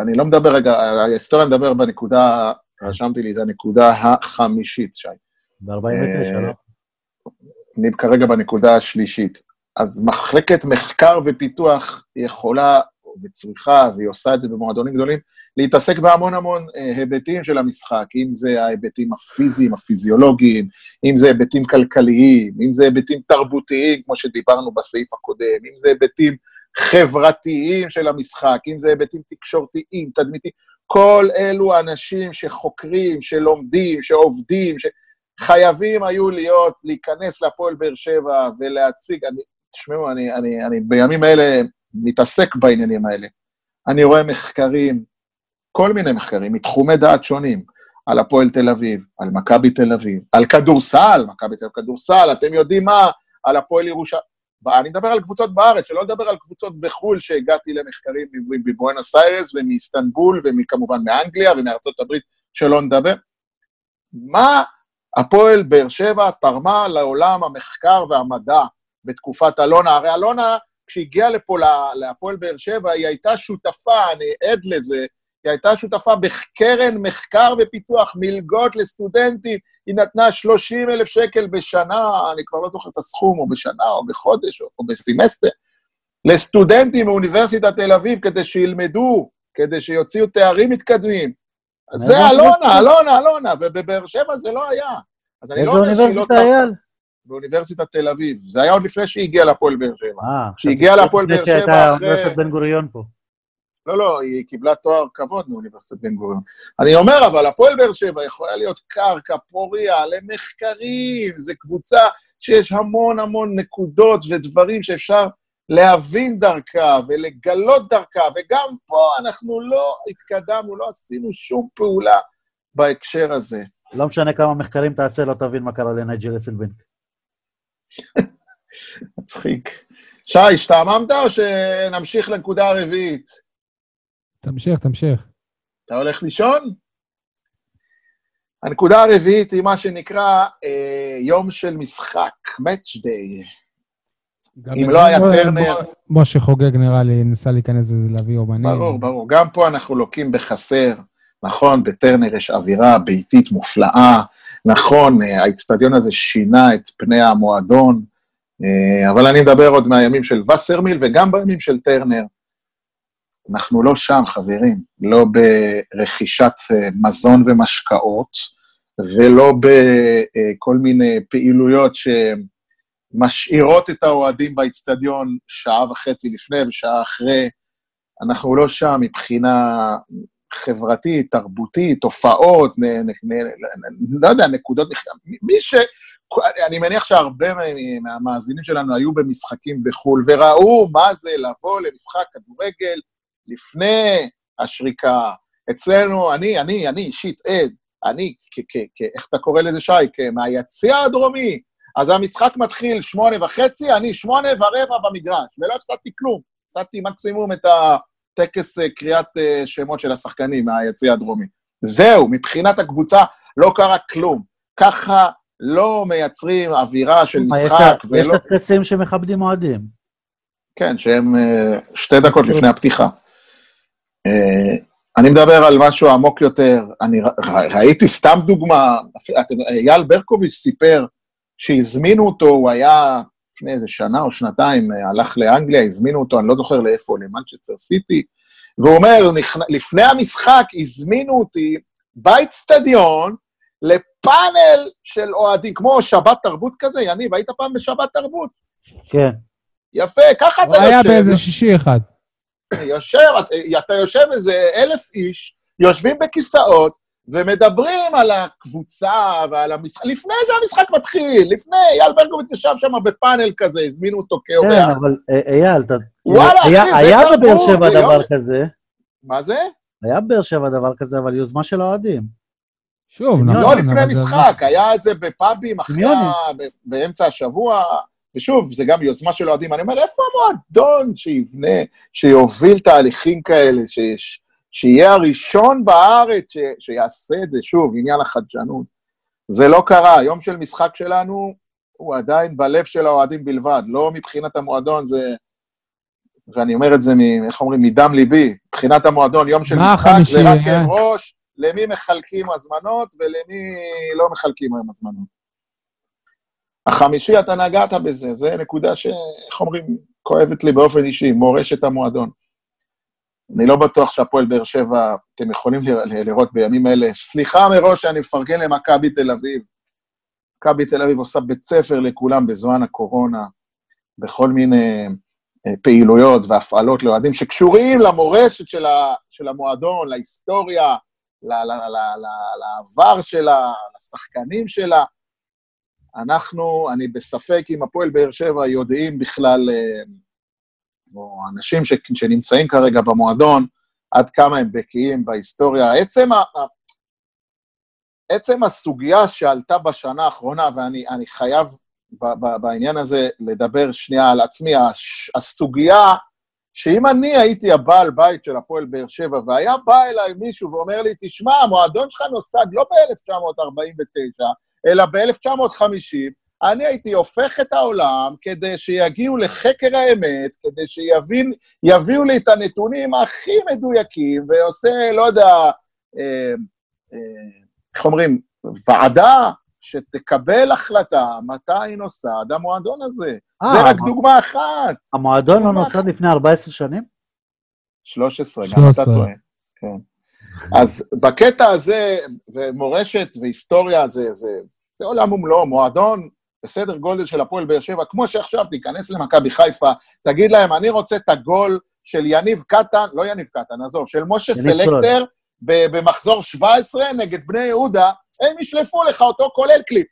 אני לא מדבר רגע, על ההיסטוריה נדבר בנקודה, רשמתי לי, זה הנקודה החמישית, שי. ב-49, אה, לא? אני כרגע בנקודה השלישית. אז מחלקת מחקר ופיתוח יכולה וצריכה, והיא עושה את זה במועדונים גדולים, להתעסק בהמון המון אה, היבטים של המשחק, אם זה ההיבטים הפיזיים, הפיזיולוגיים, אם זה היבטים כלכליים, אם זה היבטים תרבותיים, כמו שדיברנו בסעיף הקודם, אם זה היבטים חברתיים של המשחק, אם זה היבטים תקשורתיים, תדמיתיים, כל אלו אנשים שחוקרים, שלומדים, שעובדים, שחייבים היו להיות, להיכנס להפועל באר שבע ולהציג, אני, תשמעו, אני, אני, אני בימים האלה מתעסק בעניינים האלה. אני רואה מחקרים, כל מיני מחקרים, מתחומי דעת שונים, על הפועל תל אביב, על מכבי תל אביב, על כדורסל, מכבי תל אביב כדורסל, אתם יודעים מה? על הפועל ירושלים. אני מדבר על קבוצות בארץ, שלא לדבר על קבוצות בחו"ל, שהגעתי למחקרים מבואנוס איירס ומאיסטנבול, וכמובן מאנגליה ומארצות הברית, שלא נדבר. מה הפועל באר שבע תרמה לעולם המחקר והמדע בתקופת אלונה? הרי אלונה, כשהגיעה לפה, להפועל באר שבע, היא הייתה שותפה, אני עד לזה, היא הייתה שותפה בקרן מחקר ופיתוח, מלגות לסטודנטים, היא נתנה 30 אלף שקל בשנה, אני כבר לא זוכר את הסכום, או בשנה, או בחודש, או, או בסמסטר, לסטודנטים מאוניברסיטת תל אביב, כדי שילמדו, כדי שיוציאו תארים מתקדמים. אז זה אלונה, אלונה, אלונה, ובבאר שבע זה לא היה. אז אני לא אומר שהיא לא... אייל? באוניברסיטת תל אביב. זה היה עוד לפני שהיא הגיעה להפועל באר שבע. אה, כשהיא הגיעה להפועל באר שבע שהייתה אחרי... אוניברסיטת בן גוריון פה. לא, לא, היא קיבלה תואר כבוד מאוניברסיטת בן גוריון. אני אומר, אבל הפועל באר שבע יכולה להיות קרקע פוריה למחקרים, זו קבוצה שיש המון המון נקודות ודברים שאפשר להבין דרכה ולגלות דרכה, וגם פה אנחנו לא התקדמנו, לא עשינו שום פעולה בהקשר הזה. לא משנה כמה מחקרים תעשה, לא תבין מה קרה לנייג'ל אסלבנק. מצחיק. שי, השתעממת או שנמשיך לנקודה הרביעית? תמשיך, תמשיך. אתה הולך לישון? הנקודה הרביעית היא מה שנקרא אה, יום של משחק, Match Day. אם לא היה טרנר... משה חוגג, נראה לי, ניסה להיכנס לזה, להביא אומנים. ברור, ברור. גם פה אנחנו לוקים בחסר. נכון, בטרנר יש אווירה ביתית מופלאה. נכון, אה, האיצטדיון הזה שינה את פני המועדון, אה, אבל אני מדבר עוד מהימים של וסרמיל וגם בימים של טרנר. אנחנו לא שם, חברים, לא ברכישת אה, מזון ומשקאות, ולא בכל מיני פעילויות שמשאירות את האוהדים באיצטדיון שעה וחצי לפני ושעה אחרי. אנחנו לא שם מבחינה חברתית, תרבותית, תופעות, נ, נ, נ, נ, לא יודע, נקודות... מי ש... אני מניח שהרבה מהמאזינים שלנו היו במשחקים בחו"ל וראו מה זה לבוא למשחק כדורגל לפני השריקה. אצלנו, אני, אני, אני אישית עד, אני, איך אתה קורא לזה, שי? מהיציע הדרומי. אז המשחק מתחיל שמונה וחצי, אני שמונה ורבע במגרש, ולא הפסדתי כלום. הפסדתי מקסימום את הטקס אה, קריאת אה, שמות של השחקנים מהיציע הדרומי. זהו, מבחינת הקבוצה לא קרה כלום. ככה לא מייצרים אווירה של משחק, ולא... יש את הטקסים שמכבדים אוהדים. כן, שהם אה, שתי דקות לפני הפתיחה. אני מדבר על משהו עמוק יותר. אני ראיתי סתם דוגמה, אייל ברקוביץ' סיפר שהזמינו אותו, הוא היה לפני איזה שנה או שנתיים, הלך לאנגליה, הזמינו אותו, אני לא זוכר לאיפה, למנצ'סטר סיטי, והוא אומר, לפני המשחק הזמינו אותי באיצטדיון לפאנל של אוהדים, כמו שבת תרבות כזה, יניב, היית פעם בשבת תרבות? כן. יפה, ככה אתה יושב. הוא היה באיזה שישי אחד. יושב, אתה יושב איזה אלף איש, יושבים בכיסאות, ומדברים על הקבוצה ועל המשחק, לפני שהמשחק מתחיל, לפני, אייל ברקוביץ ישב שם בפאנל כזה, הזמינו אותו כאורח. כן, אבל אה, אייל, אתה... וואלה, אחי, זה תרבות, היה בבאר שבע דבר כזה. מה זה? היה בבאר שבע דבר כזה, אבל יוזמה של האוהדים. שוב, נכון. לא לפני משחק, היה את זה בפאבים אחרי, באמצע השבוע, ושוב, זה גם יוזמה של אוהדים. אני אומר, איפה המועדון שיבנה, שיוביל תהליכים כאלה, שיש... שיהיה הראשון בארץ ש, שיעשה את זה, שוב, עניין החדשנות. זה לא קרה, יום של משחק שלנו הוא עדיין בלב של האוהדים בלבד, לא מבחינת המועדון, זה... ואני אומר את זה, מ, איך אומרים, מדם ליבי. מבחינת המועדון, יום של משחק חמישי, זה רק עם ראש, למי מחלקים הזמנות ולמי לא מחלקים היום הזמנות. החמישי, אתה נגעת בזה, זה נקודה ש... איך אומרים? כואבת לי באופן אישי, מורשת המועדון. אני לא בטוח שהפועל באר שבע, אתם יכולים לראות בימים אלה, סליחה מראש שאני מפרגן למכבי תל אביב. מכבי תל אביב עושה בית ספר לכולם בזמן הקורונה, בכל מיני אה, פעילויות והפעלות לאוהדים שקשורים למורשת של, ה, של המועדון, להיסטוריה, לעבר שלה, לשחקנים שלה. אנחנו, אני בספק אם הפועל באר שבע יודעים בכלל, אה, או אנשים ש, שנמצאים כרגע במועדון, עד כמה הם בקיאים בהיסטוריה. עצם, ה, עצם הסוגיה שעלתה בשנה האחרונה, ואני חייב ב, ב, בעניין הזה לדבר שנייה על עצמי, הסוגיה שאם אני הייתי הבעל בית של הפועל באר שבע, והיה בא אליי מישהו ואומר לי, תשמע, המועדון שלך נוסד לא ב-1949, אלא ב-1950, אני הייתי הופך את העולם כדי שיגיעו לחקר האמת, כדי שיביאו לי את הנתונים הכי מדויקים, ועושה, לא יודע, אה, אה, איך אומרים, ועדה שתקבל החלטה מתי נוסד המועדון הזה. 아, זה רק דוגמה אחת. המועדון לא נוסד לפני 14 שנים? 13, גם אתה טועה. כן. אז בקטע הזה, ומורשת והיסטוריה זה, זה, זה עולם ומלואו, מועדון בסדר גודל של הפועל באר שבע, כמו שעכשיו תיכנס למכבי חיפה, תגיד להם, אני רוצה את הגול של יניב קטן, לא יניב קטן, עזוב, של משה סלקטר במחזור 17 נגד בני יהודה, הם ישלפו לך אותו כולל קליפ.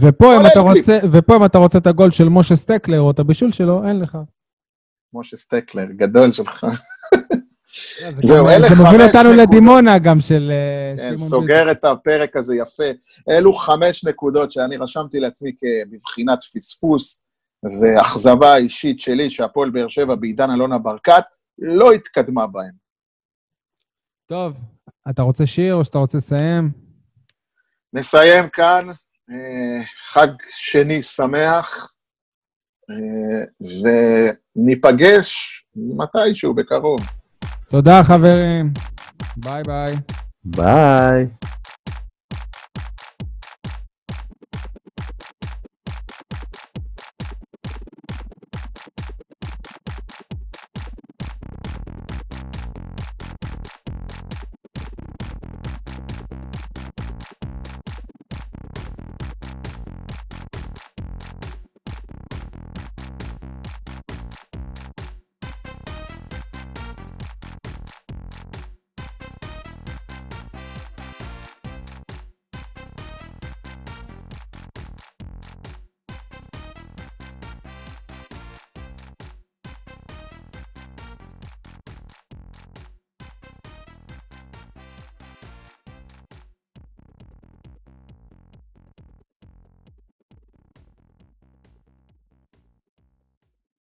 ופה אם, אתה רוצה, ופה אם אתה רוצה את הגול של משה סטקלר או את הבישול שלו, אין לך. משה סטקלר, גדול שלך. זהו, אלה חמש... זה מוביל אותנו לדימונה גם של... כן, סוגר את הפרק הזה יפה. אלו חמש נקודות שאני רשמתי לעצמי כבבחינת פספוס ואכזבה אישית שלי, שהפועל באר שבע בעידן אלונה ברקת לא התקדמה בהם. טוב, אתה רוצה שיר או שאתה רוצה לסיים? נסיים כאן. אה, חג שני שמח, וניפגש מתישהו בקרוב. תודה, חברים. ביי ביי. ביי.